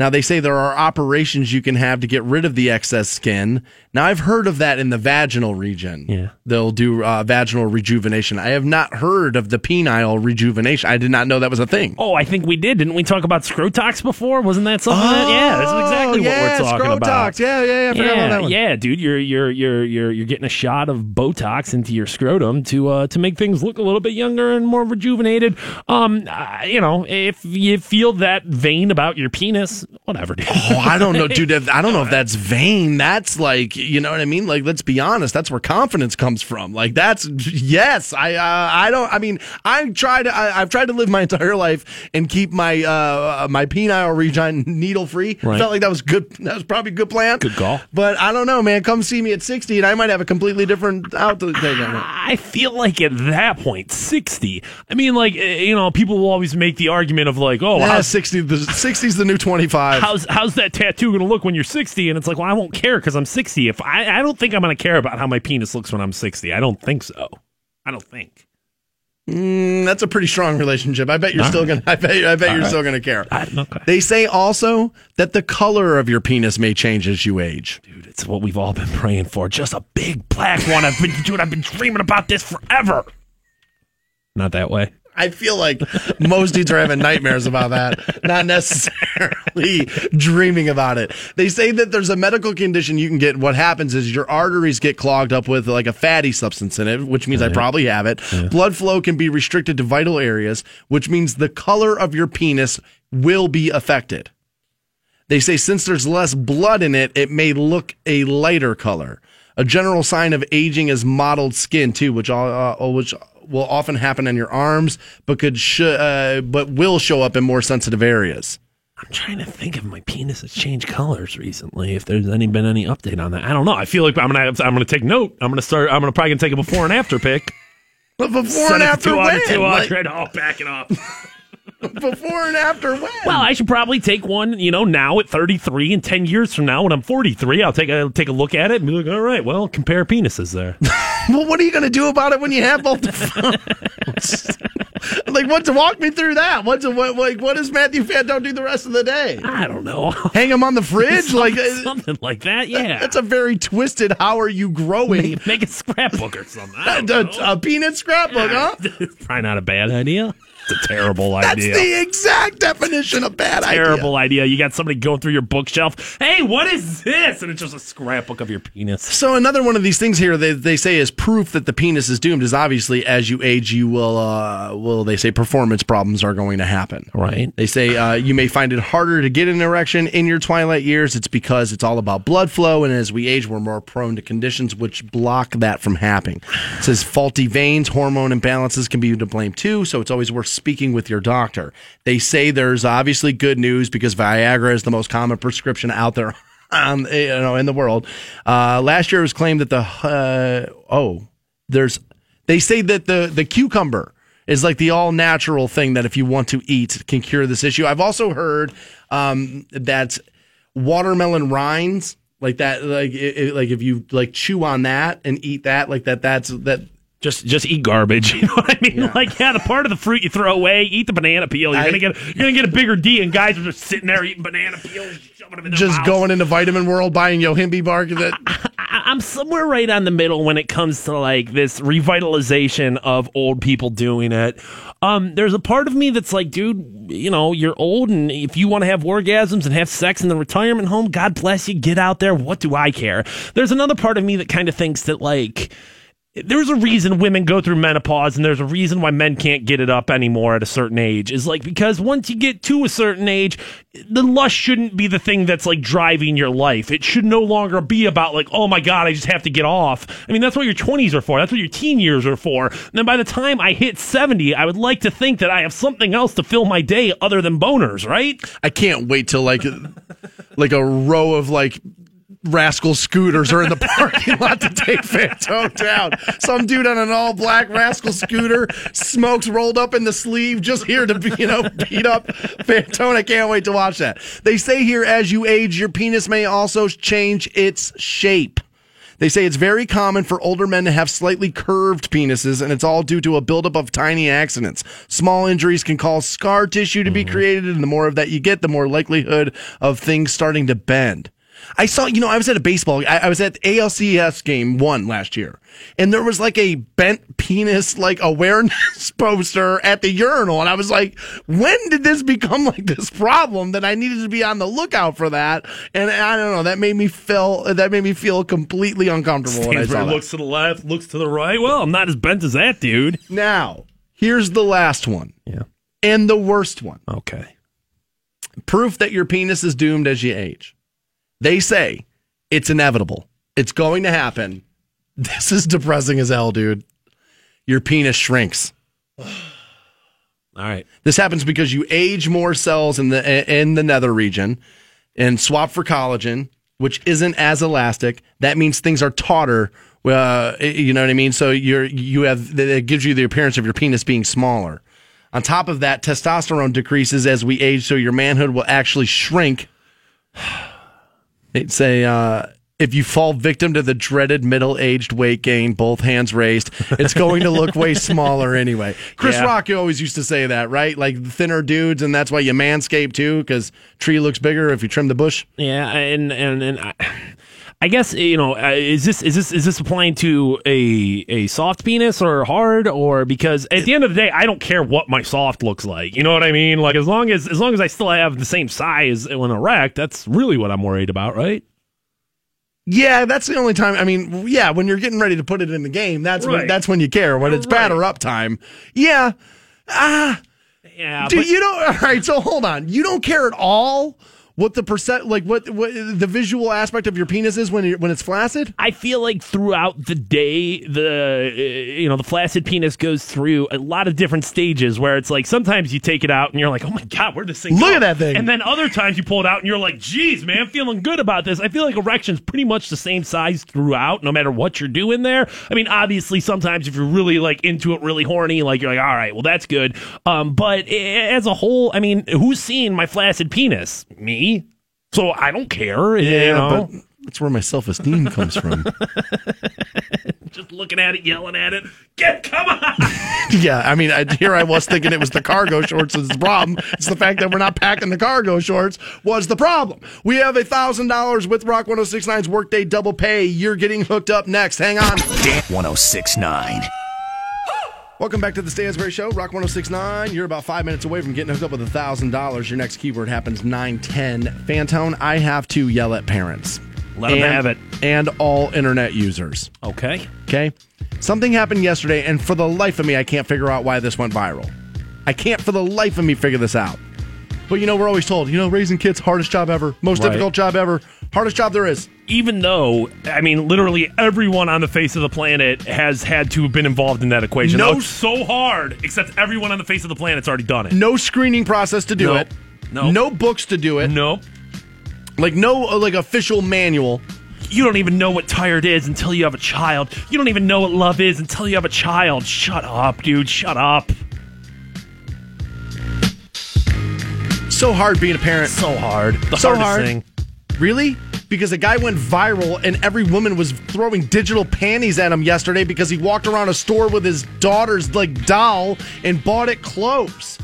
B: Now, they say there are operations you can have to get rid of the excess skin. Now, I've heard of that in the vaginal region.
C: Yeah.
B: They'll do uh, vaginal rejuvenation. I have not heard of the penile rejuvenation. I did not know that was a thing.
C: Oh, I think we did. Didn't we talk about scrotox before? Wasn't that something? that, yeah, that's exactly
B: Oh, yeah,
C: what we're talking about.
B: Yeah, yeah, yeah.
C: Yeah,
B: about that one.
C: yeah, dude, you're you're you're you're you're getting a shot of Botox into your scrotum to uh to make things look a little bit younger and more rejuvenated. Um, uh, you know, if you feel that vain about your penis, whatever, dude.
B: Oh, I don't know, dude. if- I don't know if that's vain. That's like, you know what I mean? Like, let's be honest. That's where confidence comes from. Like, that's yes. I, uh, I don't. I mean, I tried. I, I've tried to live my entire life and keep my, uh, my penile region needle free.
C: Right.
B: Felt like that was good. That was probably a good plan.
C: Good call.
B: But I don't know, man. Come see me at sixty, and I might have a completely different outlook.
C: I feel like at that point, sixty. I mean, like eh, you know, people will always make the argument of like, oh,
B: Yeah, sixty. The sixty's the new twenty-five.
C: How's how's that tattoo going to look when you're 60 and it's like well i won't care because i'm 60 if i i don't think i'm going to care about how my penis looks when i'm 60 i don't think so i don't think
B: Mm, that's a pretty strong relationship. I bet you're still gonna. I bet. I bet you're still gonna care.
C: okay.
B: They say also that the color of your penis may change as you age.
C: Dude, it's what we've all been praying for. Just a big black one. I've been, dude, I've been dreaming about this forever. Not that way.
B: I feel like most dudes are having nightmares about that, not necessarily dreaming about it. They say that there's a medical condition you can get. What happens is your arteries get clogged up with like a fatty substance in it, which means I probably have it. Blood flow can be restricted to vital areas, which means the color of your penis will be affected. They say since there's less blood in it, it may look a lighter color. A general sign of aging is mottled skin too, which uh, uh, which will often happen in your arms, but could sh- uh, but will show up in more sensitive areas.
C: I'm trying to think if my penis has changed colors recently. If there's any been any update on that, I don't know. I feel like I'm gonna I'm gonna take note. I'm gonna start. I'm gonna probably gonna take a before and after pic.
B: But before
C: Send
B: and after
C: 200,
B: when?
C: 200. Oh, back it up.
B: Before and after when?
C: Well, I should probably take one, you know, now at 33 and 10 years from now when I'm 43, I'll take a take a look at it and be like, all right, well, compare penises there.
B: well, what are you going to do about it when you have both the phones? like, what to walk me through that? What's what like what does Matthew Fantone don't do the rest of the day?
C: I don't know.
B: Hang him on the fridge? like uh,
C: something like that, yeah.
B: That's a very twisted. How are you growing?
C: make, make a scrapbook or something.
B: A,
C: don't
B: a peanut scrapbook, huh?
C: Probably not a bad idea. A terrible
B: That's
C: idea.
B: the exact definition of bad idea.
C: terrible idea. You got somebody going through your bookshelf. Hey, what is this? And it's just a scrapbook of your penis.
B: So another one of these things here they, they say is proof that the penis is doomed is obviously as you age you will uh will they say performance problems are going to happen.
C: Right.
B: They say uh, you may find it harder to get an erection in your twilight years. It's because it's all about blood flow, and as we age, we're more prone to conditions which block that from happening. It says faulty veins, hormone imbalances can be to blame too. So it's always worth speaking with your doctor. They say there's obviously good news because Viagra is the most common prescription out there. Um, you know, in the world. Uh, last year it was claimed that the uh, oh, there's they say that the the cucumber is like the all natural thing that if you want to eat can cure this issue. I've also heard um, that watermelon rinds like that like it- like if you like chew on that and eat that like that that's that
C: Just just eat garbage. You know what I mean? Like, yeah, the part of the fruit you throw away, eat the banana peel. You're
B: I-
C: gonna get you're gonna get a bigger D, and guys are just sitting there eating banana peels, shoving them in their
B: just
C: mouths.
B: going into vitamin world buying yohimbe bark that
C: I- I'm somewhere right on the middle when it comes to like this revitalization of old people doing it. Um, there's a part of me that's like, dude, you know, you're old, and if you want to have orgasms and have sex in the retirement home, God bless you, get out there. What do I care? There's another part of me that kind of thinks that like there's a reason women go through menopause and there's a reason why men can't get it up anymore at a certain age is like because once you get to a certain age the lust shouldn't be the thing that's like driving your life. It should no longer be about like oh my god i just have to get off. I mean that's what your 20s are for. That's what your teen years are for. And then by the time i hit 70 i would like to think that i have something else to fill my day other than boners right?
B: I can't wait till like like a row of like rascal scooters are in the parking lot to take Fantone down. Some dude on an all black rascal scooter, smokes rolled up in the sleeve, just here to be, you know beat up Fantone. I can't wait to watch that. They say here, as you age, your penis may also change its shape. They say it's very common for older men to have slightly curved penises, and it's all due to a buildup of tiny accidents. Small injuries can cause scar tissue to be mm-hmm. created, and the more of that you get, the more likelihood of things starting to bend. I saw, you know, I was at a baseball, I, I was at ALCS game one last year, and there was like a bent penis, like awareness poster at the urinal. And I was like, when did this become like this problem that I needed to be on the lookout for that? And I don't know, that made me feel, that made me feel completely uncomfortable when I saw that.
C: looks to the left looks to the right well i'm not as bent as that dude
B: Now, here's the last one
C: yeah
B: and the worst one.
C: okay
B: proof that your penis is doomed as you age. They say it's inevitable. It's going to happen. This is depressing as hell, dude. Your penis shrinks.
C: all right
B: This happens because you age more cells in the in the nether region and swap for collagen, which isn't as elastic. That means things are tauter. Uh, you know what I mean? So you're you have it gives you the appearance of your penis being smaller. On top of that, testosterone decreases as we age, so your manhood will actually shrink. They say uh, if you fall victim to the dreaded middle-aged weight gain, both hands raised, it's going to look way smaller anyway. Chris
C: Yeah.
B: Rock always used to say that, right? Like thinner dudes, and that's why you manscape too, because tree looks bigger if you trim the bush.
C: Yeah, and and and I, I guess you know, uh, is this is this is this applying to a a soft penis or hard or because at the end of the day, I don't care what my soft looks like. You know what I mean? Like as long as as long as I still have the same size when erect, that's really what I'm worried about, right?
B: Yeah, that's the only time. I mean, yeah, when you're getting ready to put it in the game, that's when that's when you care. When it's
C: Right.
B: batter up time, yeah. Ah,
C: Yeah,
B: do
C: but-
B: you don't? All right, so hold on. You don't care at all what the percent, like what what the visual aspect of your penis is when when it's flaccid.
C: I feel like throughout the day, the you know the flaccid penis goes through a lot of different stages where it's like sometimes you take it out and you're like, oh my god, where'd this thing?
B: Look
C: go?
B: at that thing.
C: And then other times you pull it out and you're like, geez, man, feeling good about this. I feel like erection's pretty much the same size throughout, no matter what you're doing there. I mean, obviously, sometimes if you're really like into it, really horny, like you're like, all right, well that's good. Um, but as a whole, I mean, who's seen my flaccid penis? Me. So I don't care. you know?
B: but that's where my self esteem comes from.
C: just looking at it, yelling at it. Get, come on!
B: yeah, I mean, I, here I was thinking it was the cargo shorts is the problem. It's the fact that we're not packing the cargo shorts was the problem. We have a thousand dollars with Rock 1069's Workday Double Pay. You're getting hooked up next. Hang on.
A: Dan 1069.
B: Welcome back to the Stansbury Show, Rock 1069. You're about five minutes away from getting hooked up with a $1,000. Your next keyword happens 910. Fantone, I have to yell at parents.
C: Let
B: And-
C: have it.
B: And all internet users.
C: Okay.
B: Okay? Something happened yesterday, and for the life of me, I can't figure out why this went viral. I can't for the life of me figure this out. But you know, we're always told, you know, raising kids, hardest job ever, most
C: Right.
B: difficult job ever, hardest job there is.
C: Even though, I mean, literally everyone on the face of the planet has had to have been involved in that equation.
B: No-
C: No, it's so hard, except everyone on the face of the planet's already done it.
B: No screening process to do
C: Nope.
B: it.
C: Nope.
B: No books to do it.
C: No.
B: Like no uh, like official manual.
C: You don't even know what tired is until you have a child. You don't even know what love is until you have a child. Shut up, dude. Shut up.
B: So hard being a parent.
C: So hard. The
B: So
C: hardest
B: hard.
C: thing.
B: Really? Because a guy went viral and every woman was throwing digital panties at him yesterday because he walked around a store with his daughter's like doll and bought it clothes.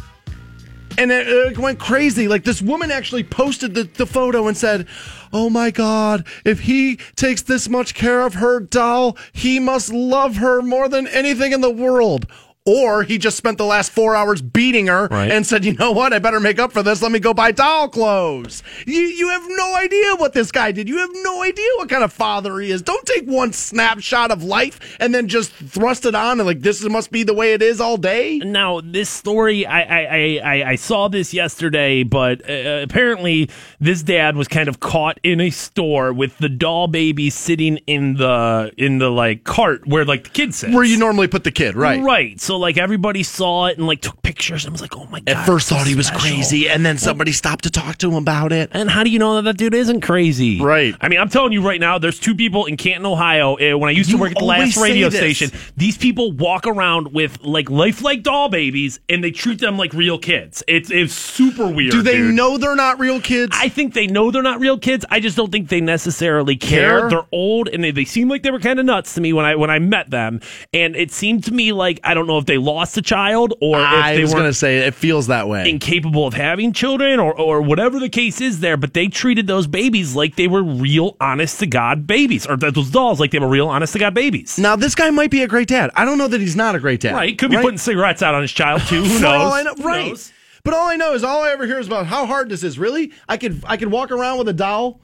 B: And it, it went crazy. Like this woman actually posted the, the photo and said, Oh my God, if he takes this much care of her doll, he must love her more than anything in the world. Or he just spent the last four hours beating her
C: Right.
B: and said, you know what? I better make up for this. Let me go buy doll clothes. You, you have no idea what this guy did. You have no idea what kind of father he is. Don't take one snapshot of life and then just thrust it on and like, this must be the way it is all day.
C: Now, this story, I I, I, I- I saw this yesterday, but uh, apparently this dad was kind of caught in a store with the doll baby sitting in the in the like cart where like the kid sits.
B: Where you normally put the kid, right?
C: Right. So like everybody saw it and like took pictures and was like, oh my god.
B: At first thought he was
C: special.
B: crazy, and then somebody stopped to talk to him about it.
C: And how do you know that that dude isn't crazy?
B: Right.
C: I mean, I'm telling you right now, there's two people in Canton, Ohio. Uh, when I used to
B: You
C: work at the last radio
B: this.
C: station, these people walk around with like lifelike doll babies, and they treat them like real kids. It's it's super weird.
B: Do they
C: dude.
B: know they're not real kids?
C: I think they know they're not real kids. I just don't think they necessarily care.
B: Care?
C: They're old and they, they seem like they were kind of nuts to me when I when I met them. And it seemed to me like I don't know if they lost a child or
B: I
C: if they
B: was
C: were
B: going to say it feels that way.
C: incapable of having children or or whatever the case is there. But they treated those babies like they were real, honest to god babies, or those dolls like they were real, honest to god babies.
B: now this guy might be a great dad. I don't know that he's not a great dad.
C: Right? Could be putting cigarettes out on his child too. Who knows?
B: know-
C: Who
B: right.
C: knows?
B: But all I know is all I ever hear is about how hard this is. Really, I could I could walk around with a doll,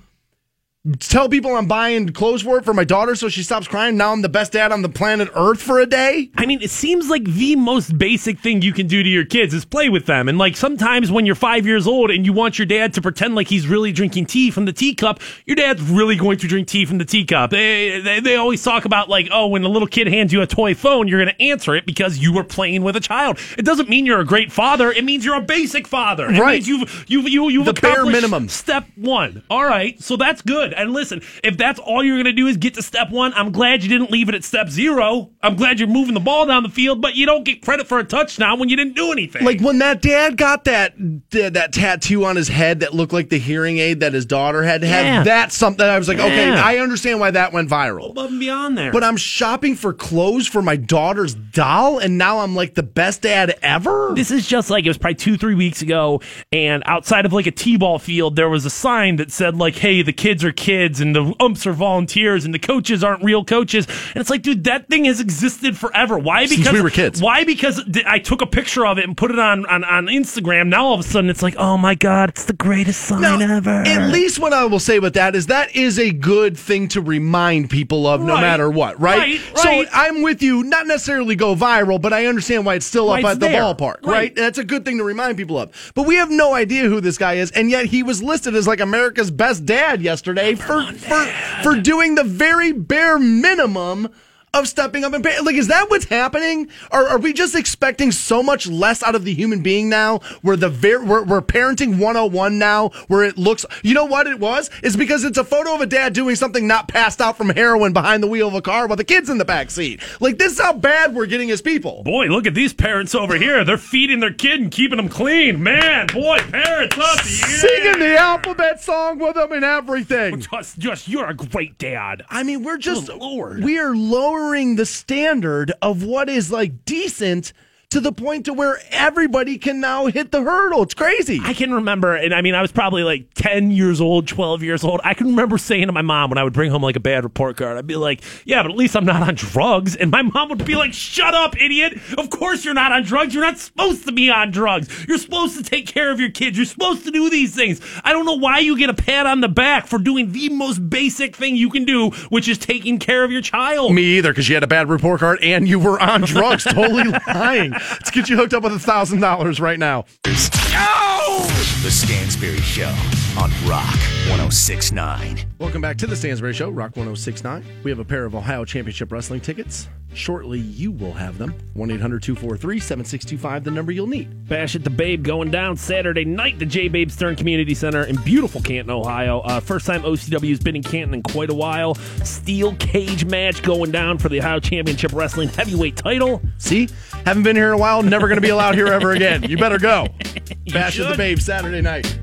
B: tell people I'm buying clothes for it for my daughter so she stops crying. Now I'm the best dad on the planet Earth for a day.
C: I mean, it seems like the most basic thing you can do to your kids is play with them. And like sometimes when you're five years old and you want your dad to pretend like he's really drinking tea from the teacup, your dad's really going to drink tea from the teacup. They, they, they always talk about like, oh, when a little kid hands you a toy phone, you're going to answer it because you were playing with a child. It doesn't mean you're a great father. It means you're a basic father. It
B: Right.
C: means you've, you've, you, you've
B: The bare minimum.
C: Step one. All right. So that's good. Good. And listen, if that's all you're going to do is get to step one, I'm glad you didn't leave it at step zero. I'm glad you're moving the ball down the field, but you don't get credit for a touchdown when you didn't do anything.
B: Like when that dad got that that tattoo on his head that looked like the hearing aid that his daughter had had. have.
C: Yeah.
B: That's something I was like, okay, I understand why that went viral.
C: above and beyond there.
B: But I'm shopping for clothes for my daughter's doll, and now I'm like the best dad ever.
C: This is just like it was probably two, three weeks ago, and outside of like a t-ball field, there was a sign that said like, "Hey, the kids are kids, and the umps are volunteers, and the coaches aren't real coaches." And it's like, dude, that thing has existed forever. Why?
B: Since
C: Because
B: we were kids.
C: Why? Because I took a picture of it and put it on on, on Instagram. Now all of a sudden, it's like, oh my god, it's the greatest sign
B: Now,
C: ever.
B: At least what I will say with that is that is a good thing to remind people of no matter what, right?
C: Right,
B: So
C: right.
B: I'm with you, not necessarily go viral, but I understand why it's still
C: Why
B: up
C: it's
B: at the ballpark, right.
C: Right.
B: That's a good thing to remind people of. But we have no idea who this guy is, and yet he was listed as like America's best dad yesterday for for for doing the very bare minimum of stepping up and pay. Like, is that what's happening? Or are we just expecting so much less out of the human being now? Where the ver- we're, we're parenting 101 now, where it looks, you know what it was? It's because it's a photo of a dad doing something not passed out from heroin behind the wheel of a car while the kid's in the back seat. Like, this is how bad we're getting as people.
C: Boy, look at these parents over here. They're feeding their kid and keeping them clean. Man, boy, parents up. Yeah.
B: Singing the alphabet song with them and everything.
C: Just, just, you're a great dad.
B: I mean, we're just
C: Good Lord.
B: we are lowering the standard of what is like decent to the point to where everybody can now hit the hurdle. It's crazy.
C: I can remember, and I mean, I was probably like 10 years old, 12 years old. I can remember saying to my mom when I would bring home like a bad report card, I'd be like, yeah, but at least I'm not on drugs. And my mom would be like, shut up, idiot. Of course you're not on drugs. You're not supposed to be on drugs. You're supposed to take care of your kids. You're supposed to do these things. I don't know why you get a pat on the back for doing the most basic thing you can do, which is taking care of your child.
B: Me either, because you had a bad report card and you were on drugs. totally lying. Let's get you hooked up with a thousand dollars right now.
A: The Stansbury Show on Rock 1069.
B: Welcome back to the Stansbury Show, Rock 1069. We have a pair of Ohio Championship Wrestling tickets. Shortly, you will have them. 1 800 243 7625, the number you'll need.
C: Bash at the Babe going down Saturday night, the J Babe Stern Community Center in beautiful Canton, Ohio. Uh, first time OCW has been in Canton in quite a while. Steel cage match going down for the Ohio Championship Wrestling heavyweight title.
B: See? Haven't been here in a while, never going to be allowed here ever again. You better go. Bash at the. Babe Saturday night.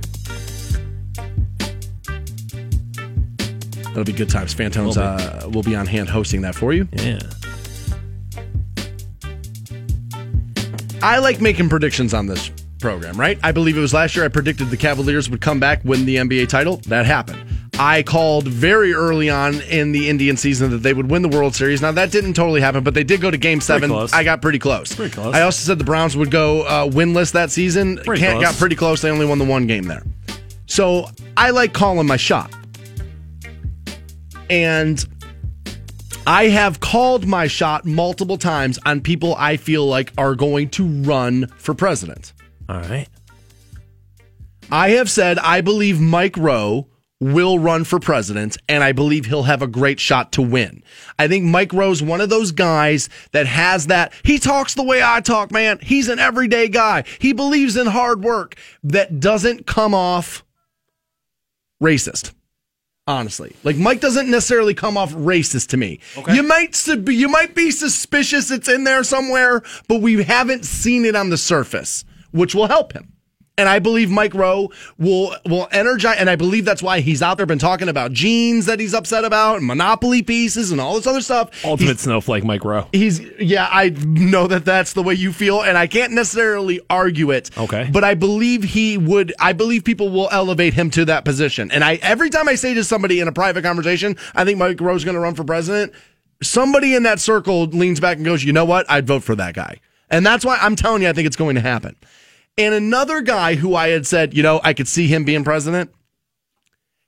B: That'll be good times. Fantones
C: Will
B: uh, will be on hand hosting that for you.
C: Yeah.
B: I like making predictions on this program, right? I believe it was last year I predicted the Cavaliers would come back, win the NBA title. That happened. I called very early on in the Indian season that they would win the World Series. Now that didn't totally happen, but they did go to Game Seven. I got pretty close.
C: Pretty close.
B: I also said the Browns would go uh, winless that season.
C: Pretty
B: got pretty close. They only won the one game there. So I like calling my shot, and I have called my shot multiple times on people I feel like are going to run for president.
C: All right.
B: I have said I believe Mike Rowe will run for president, and I believe he'll have a great shot to win. I think Mike Rowe's one of those guys that has that. He talks the way I talk, man. He's an everyday guy. He believes in hard work that doesn't come off racist. Honestly, like Mike doesn't necessarily come off racist to me. You might you might be suspicious it's in there somewhere, but we haven't seen it on the surface, which will help him. And I believe Mike Rowe will will energize, and I believe that's why he's out there been talking about jeans that he's upset about, and monopoly pieces, and all this other stuff.
C: Ultimate
B: He's-
C: snowflake, Mike Rowe.
B: He's yeah, I know that that's the way you feel, and I can't necessarily argue it.
C: Okay.
B: but I believe he would. I believe people will elevate him to that position. And I every time I say to somebody in a private conversation, I think Mike Rowe's going to run for president. Somebody in that circle leans back and goes, "You know what? I'd vote for that guy." And that's why I'm telling you, I think it's going to happen. And another guy who I had said, you know, I could see him being president,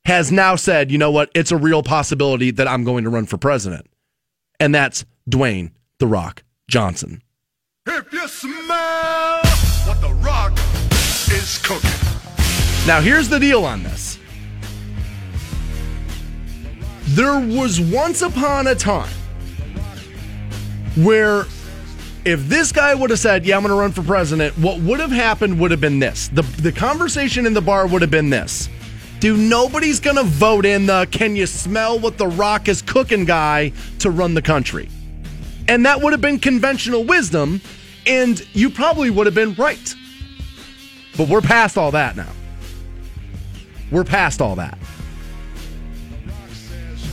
B: has now said, you know what? It's a real possibility that I'm going to run for president and that's Dwayne The Rock Johnson.
G: If you smell what the rock is cooking.
B: Now, here's the deal on this. There was once upon a time where if this guy would have said, Yeah, I'm going to run for president, what would have happened would have been this. The, the conversation in the bar would have been this Dude, nobody's going to vote in the can you smell what the rock is cooking guy to run the country. And that would have been conventional wisdom, and you probably would have been right. But we're past all that now. We're past all that.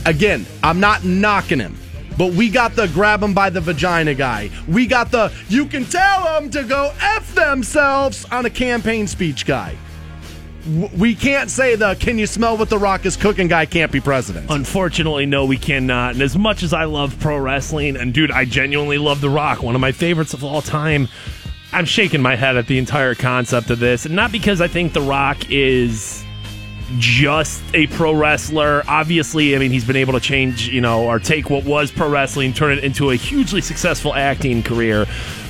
B: Again, I'm not knocking him, but we got the grab him by the vagina guy. We got the you can tell them to go F themselves on a campaign speech guy. We can't say the can you smell what the rock is cooking guy can't be president.
C: Unfortunately, no, we cannot. And as much as I love pro wrestling, and dude, I genuinely love The Rock, one of my favorites of all time, I'm shaking my head at the entire concept of this. And not because I think The Rock is just a pro wrestler. Obviously, I mean, he's been able to change, you know, or take what was pro wrestling, turn it into a hugely successful acting career.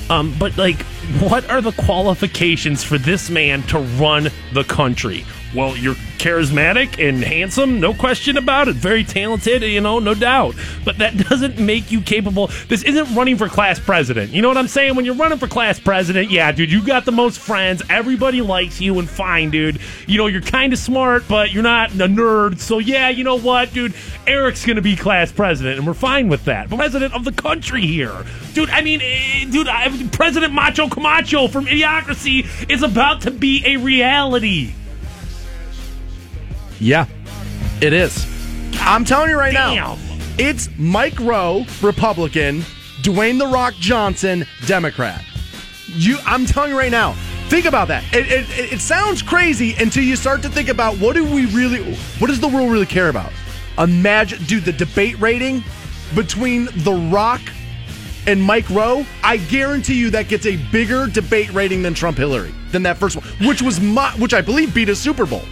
C: Um, but, like, what are the qualifications for this man to run the country? Well, you're charismatic and handsome, no question about it. Very talented, you know, no doubt. But that doesn't make you capable. This isn't running for class president. You know what I'm saying? When you're running for class president, yeah, dude, you got the most friends. Everybody likes you, and fine, dude. You know, you're kind of smart, but you're not a nerd. So, yeah, you know what, dude? Eric's going to be class president, and we're fine with that. President of the country here. Dude, I mean, eh, dude, I, President Macho Camacho from Idiocracy is about to be a reality.
B: Yeah, it is. I'm telling you right now, it's Mike Rowe, Republican, Dwayne the Rock Johnson, Democrat. You, I'm telling you right now. Think about that. It, it, it- sounds crazy until you start to think about what do we really, what does the world really care about? Imagine, dude, the debate rating between The Rock and Mike Rowe. I guarantee you that gets a bigger debate rating than Trump Hillary than that first one, which was my, which I believe beat a Super Bowl.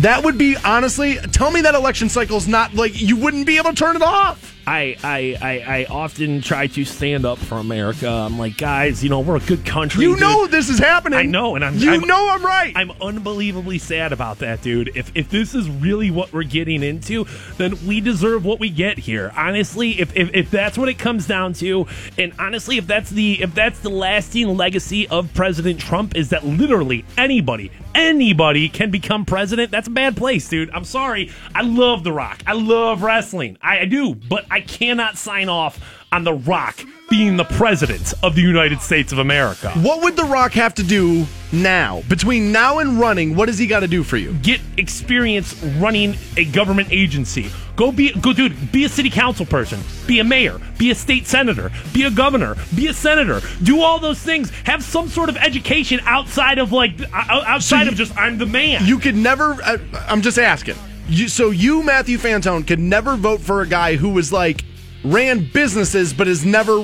B: That would be honestly. Tell me that election cycle's not like you wouldn't be able to turn it off.
C: I, I, I, I often try to stand up for America. I'm like, guys, you know, we're a good country.
B: You
C: dude.
B: know this is happening.
C: I know, and I'm.
B: You
C: I'm-
B: know I'm right.
C: I'm unbelievably sad about that, dude. If if this is really what we're getting into, then we deserve what we get here. Honestly, if if, if that's what it comes down to, and honestly, if that's the if that's the lasting legacy of President Trump, is that literally anybody anybody can become president. That's a bad place, dude. I'm sorry. I love The Rock. I love wrestling. I, I do, but I cannot sign off on The Rock being the president of the United States of America.
B: what would The Rock have to do now between now and running? What does he got to do for you?
C: get experience running a government agency. Go be go dude, be a city council person, be a mayor, be a state senator, be a governor, be a senator. Do all those things. Have some sort of education outside of like outside
B: you-
C: of just I'm the man.
B: You could never. Uh, I'm just asking. You, so you, Matthew Fantone, could never vote for a guy who was like ran businesses but has never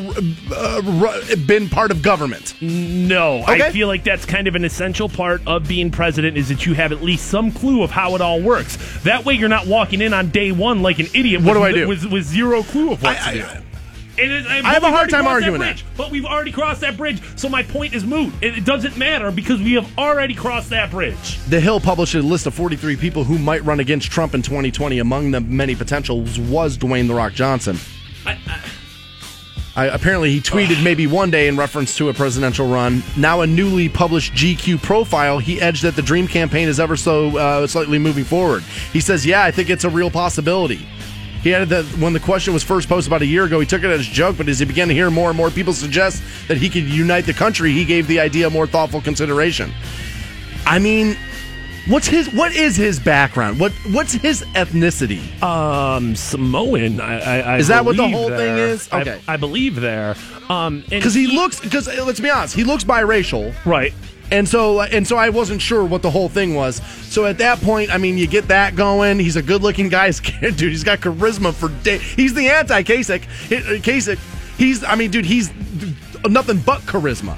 B: uh, been part of government.
C: no,
B: Okay.
C: I feel like that's kind of an essential part of being president is that you have at least some clue of how it all works. That way you're not walking in on day one like an idiot
B: What
C: with,
B: do I do?
C: with, with zero clue of what
B: I-
C: to do.
B: I-
C: And it- and-
B: I have a hard time arguing that.
C: bridge. But we've already crossed that bridge, so my point is moot. It, it doesn't matter because we have already crossed that bridge.
B: The Hill published a list of 43 people who might run against Trump in 2020. Among the many potentials was Dwayne The Rock Johnson. I, apparently, he tweeted maybe one day in reference to a presidential run. Now, a newly published GQ profile, he edged that the Dream campaign is ever so uh, slightly moving forward. He says, "Yeah, I think it's a real possibility." He added that when the question was first posted about a year ago, he took it as a joke, but as he began to hear more and more people suggest that he could unite the country, he gave the idea more thoughtful consideration. I mean, what's his what is his background? What what's his ethnicity?
C: Um, Samoan. I, I, I
B: Is that what the whole thing is? Okay.
C: I, believe there. Um,
B: Because he looks because let's be honest, he looks biracial.
C: right.
B: And so, and so, I wasn't sure what the whole thing was. So at that point, I mean, you get that going. He's a good-looking guy, dude. He's got charisma for day. He's the anti-Kasich. Uh, Kasich. He's, I mean, dude, he's nothing but charisma.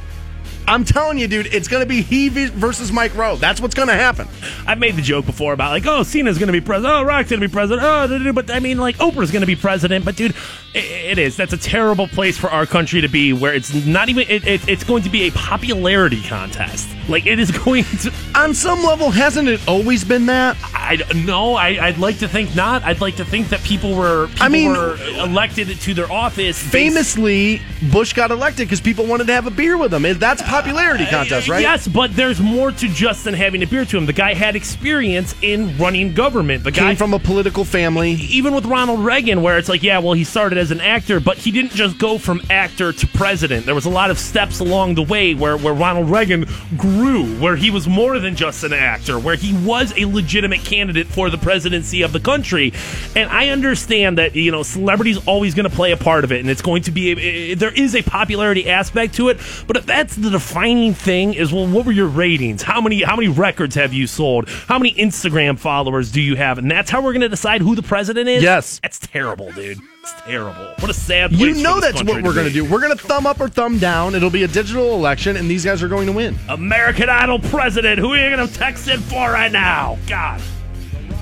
B: I'm telling you, dude, it's gonna be he versus Mike Rowe. That's what's gonna happen.
C: I've made the joke before about like, oh, Cena's going to be president. Oh, Rock's going to be president. Oh, but I mean, like, Oprah's going to be president. But dude, it, it is. That's a terrible place for our country to be, where it's not even. It, it, it's going to be a popularity contest. Like it is going to.
B: On some level, hasn't it always been that?
C: I no. I, I'd like to think not. I'd like to think that people were. People
B: I mean-
C: were elected to their office.
B: Famously, Bush got elected because people wanted to have a beer with him. That's popularity uh, contest, right?
C: Yes, but there's more to just than having a beard to him. The guy had experience in running government. The guy
B: Came from a political family.
C: even with Ronald Reagan, where it's like, yeah, well, he started as an actor, but he didn't just go from actor to president. There was a lot of steps along the way where, where Ronald Reagan grew, where he was more than just an actor, where he was a legitimate candidate for the presidency of the country. And I understand that, you know, celebrity's always going to play a part of it, and it's going to be, a, there is a popularity aspect to it, but if that's the defining thing, is, well, what were your ratings? How many, how many records have you sold? How many Instagram followers do you have? And that's how we're going to decide who the president is?
B: Yes.
C: That's terrible, dude. It's terrible. What a sad
B: You know that's what we're going to do. We're going to thumb up or thumb down. It'll be a digital election, and these guys are going to win.
C: American Idol president. Who are you going to text in for right now? God.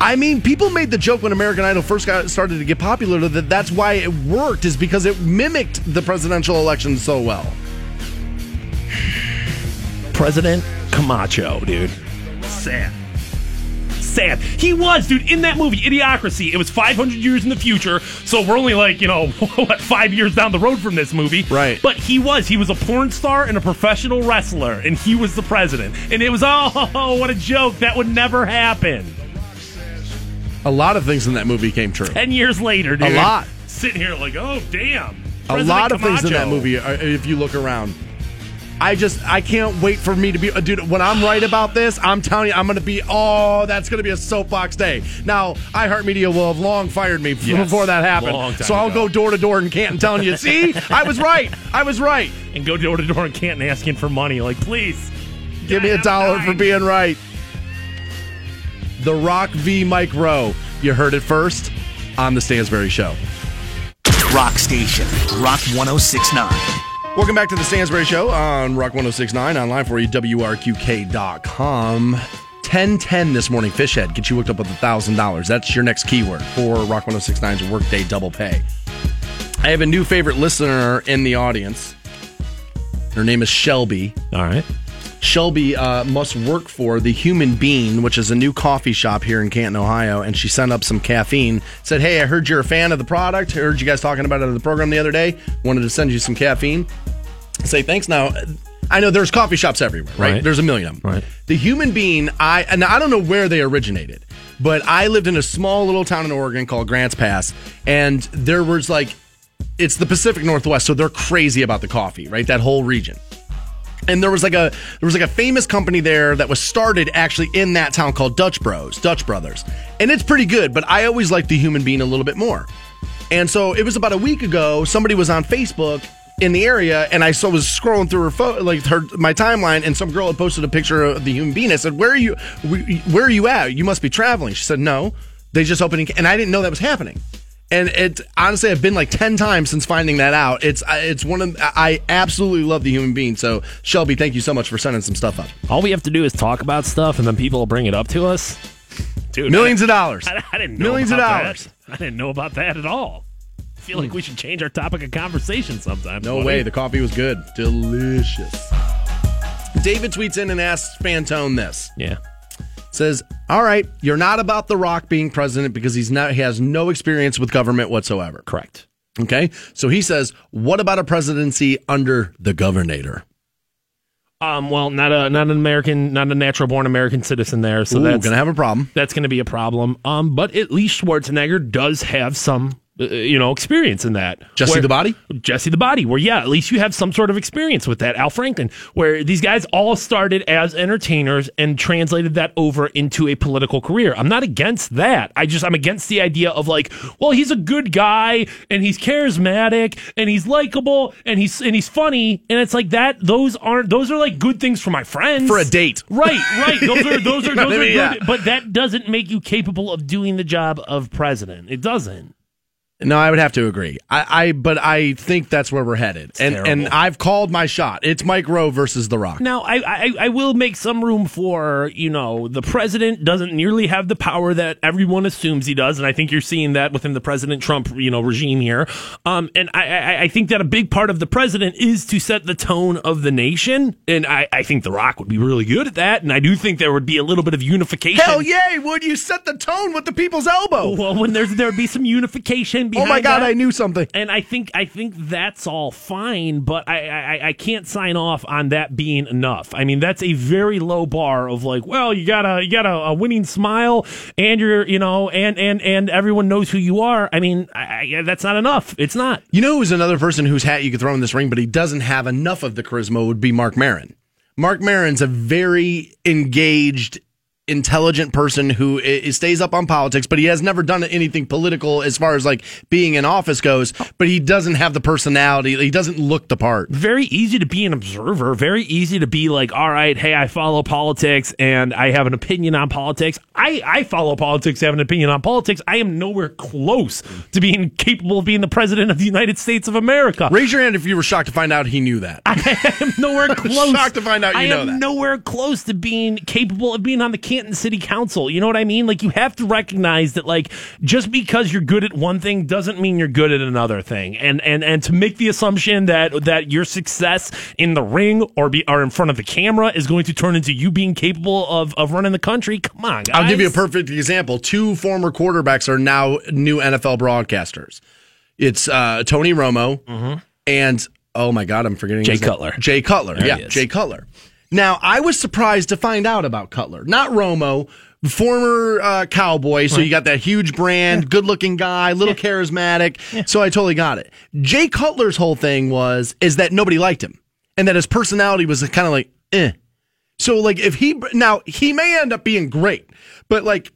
B: I mean, people made the joke when American Idol first got started to get popular that that's why it worked, is because it mimicked the presidential election so well.
C: President Camacho, dude. Sad. Sad. He was, dude, in that movie, Idiocracy. It was 500 years in the future, so we're only like, you know, what, five years down the road from this movie.
B: Right.
C: But he was. He was a porn star and a professional wrestler, and he was the president. And it was, oh, what a joke. That would never happen.
B: A lot of things in that movie came true.
C: 10 years later, dude.
B: A lot.
C: Sitting here like, oh, damn.
B: a lot of things in that movie uh, if you look around i just i can't wait for me to be dude when i'm right about this i'm telling you i'm gonna be oh that's gonna be a soapbox day now iheartmedia will have long fired me
C: Yes,
B: before that happened
C: long time
B: so i'll
C: ago.
B: go door to door in canton telling you see i was right i was right
C: And go door to door in Canton asking for money. Like, please.
B: give me a
C: I'm
B: dollar for being right the rock v mike rowe you heard it first on the stansbury show
A: Rock Station. Rock 1069.
B: Welcome back to the Stansbury Show on Rock 1069, online for you, WRQK.com. 1010 this morning, Fishhead. Get you hooked up with $1,000. That's your next keyword for Rock 1069's Workday Double Pay. I have a new favorite listener in the audience. Her name is Shelby.
C: All right.
B: Shelby uh, must work for the Human Bean, which is a new coffee shop here in Canton, Ohio, and she sent up some caffeine. Said, "Hey, I heard you're a fan of the product. Heard you guys talking about it on the program the other day. Wanted to send you some caffeine." Say thanks. Now, I know there's coffee shops everywhere, right?
C: Right.
B: There's a million of them.
C: Right.
B: The Human Bean, I and I don't know where they originated, but I lived in a small little town in Oregon called Grants Pass, and there was like, it's the Pacific Northwest, so they're crazy about the coffee, right? That whole region and there was like a there was like a famous company there that was started actually in that town called Dutch Bros, Dutch Brothers, and it's pretty good. But I always like the Human Bean a little bit more, and so it was about a week ago. Somebody was on Facebook in the area, and I saw was scrolling through her photo, like her my timeline, and some girl had posted a picture of the Human Bean. I said, "Where are you? Where are you at? You must be traveling." She said, "No, they just opening," and I didn't know that was happening. And it honestly, I've been like ten times since finding that out. It's it's one of I absolutely love the Human Bean. So Shelby, thank you so much for sending some stuff up.
C: All we have to do is talk about stuff, and then people will bring it up to us. Dude,
B: Millions of dollars.
C: I, I didn't know
B: Millions of
C: about
B: dollars.
C: That. I didn't know about that at all. I feel like we should change our topic of conversation sometime.
B: No
C: buddy.
B: way. The coffee was good, delicious. David tweets in and asks Fantone this.
C: Yeah.
B: Says, "All right, you're not about The Rock being president because he's not. He has no experience with government whatsoever.
C: Correct.
B: Okay, so he says, what about a presidency under the Governator?
C: Um. Well, not a not an American, not a natural born American citizen there. So
B: Ooh,
C: that's
B: gonna have a problem.
C: that's going to be a problem. Um. But at least Schwarzenegger does have some. Uh, you know, experience in that.
B: Jesse
C: Where-
B: the Body?
C: Jesse the Body, where yeah, at least you have some sort of experience with that. Al Franken, where these guys all started as entertainers and translated that over into a political career. I'm not against that. I just I'm against the idea of like, well, he's a good guy and he's charismatic and he's likable and he's and he's funny and it's like that. Those aren't those are like good things for my friends
B: For a date.
C: Right, right. Those are those are those
B: what I mean?
C: good,
B: Yeah.
C: but that doesn't make you capable of doing the job of president. It doesn't.
B: No, I would have to agree. I, I but I think that's where we're headed. and
C: terrible.
B: and I've called my shot. It's Mike Rowe versus The Rock.
C: Now, I, I I will make some room for you know the president doesn't nearly have the power that everyone assumes he does, and I think you're seeing that within the President Trump you know regime here. Um, and I, I I think that a big part of the president is to set the tone of the nation, and I I think The Rock would be really good at that, and I do think there would be a little bit of unification.
B: Hell yay! Would you set the tone with the people's elbow?
C: Well, when there's there would be some unification behind.
B: Oh my God,
C: that.
B: I knew something.
C: and I think I think that's all fine, but I, I I can't sign off on that being enough. I mean, that's a very low bar of like, well, you got a you got a, a winning smile, and you're you know, and and and everyone knows who you are. I mean, I, I, that's not enough. It's not.
B: You know who's another person whose hat you could throw in this ring, but he doesn't have enough of the charisma would be Marc Maron. Marc Maron's a very engaged, intelligent person who stays up on politics, but he has never done anything political as far as like being in office goes, but he doesn't have the personality. He doesn't look the part.
C: very easy to be an observer, very easy to be like, all right, hey, I follow politics and I have an opinion on politics. I, I follow politics, have an opinion on politics. I am nowhere close to being capable of being the president of the United States of America.
B: Raise your hand if you were shocked to find out he knew that.
C: I am nowhere close.
B: shocked to find out you
C: I
B: know
C: am
B: that.
C: nowhere close to being capable of being on the Canton City Council. You know what I mean? Like you have to recognize that like just because you're good at one thing doesn't mean you're good at another thing. And and and to make the assumption that that your success in the ring or be or in front of the camera is going to turn into you being capable of of running the country. Come on, guys.
B: I'll give you a perfect example. Two former quarterbacks are now new NFL broadcasters. It's uh, Tony Romo and oh my god, I'm forgetting
C: Jay
B: his name.
C: Cutler.
B: Jay Cutler,
C: There
B: yeah. Jay Cutler. Now I was surprised to find out about Cutler, not Romo. Former uh, cowboy, so you got that huge brand, good looking guy, little charismatic. So I totally got it. Jay Cutler's whole thing was is that nobody liked him, and that his personality was kind of like, eh. So like if he now he may end up being great, but like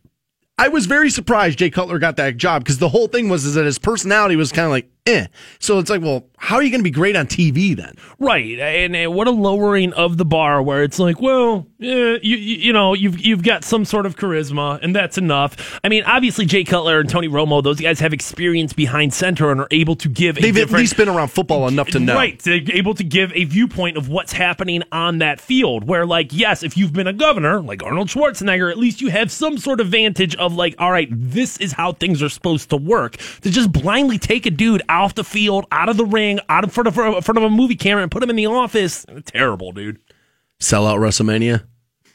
B: I was very surprised Jay Cutler got that job because the whole thing was is that his personality was kind of like eh. So it's like, well, how are you going to be great on TV then?
C: Right, and, and what a lowering of the bar, where it's like, well, eh, you, you know, you've you've got some sort of charisma, and that's enough. I mean, obviously, Jay Cutler and Tony Romo, those guys have experience behind center and are able to give. a
B: They've at least been around football enough to know.
C: Right, they're able to give a viewpoint of what's happening on that field. Where, like, yes, if you've been a governor, like Arnold Schwarzenegger, at least you have some sort of vantage of, like, all right, this is how things are supposed to work. To just blindly take a dude off the field, out of the ring, out in front of, in front of a movie camera, and put him in the office, terrible, dude.
B: Sell out WrestleMania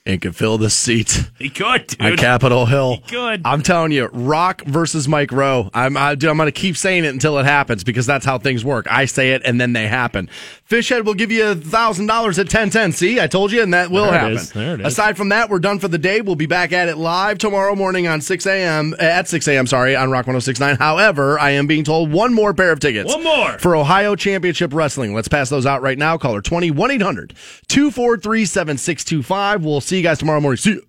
B: and can fill the seat.
C: He could, dude.
B: on Capitol Hill.
C: He could.
B: I'm telling you, Rock versus Mike Rowe. I'm I, dude, I'm going to keep saying it until it happens because that's how things work. I say it and then they happen. Fishhead will give you a thousand dollars at ten ten. See, I told you, and that will
C: There
B: happen.
C: There it is.
B: Aside from that, we're done for the day. We'll be back at it live tomorrow morning on six a.m. Eh, at six a.m. Sorry, on Rock 106.9. However, I am being told one more pair of tickets.
C: One more.
B: for Ohio Championship Wrestling. Let's pass those out right now. Caller 20 1 800 243 7625. We'll see you guys tomorrow morning. See you.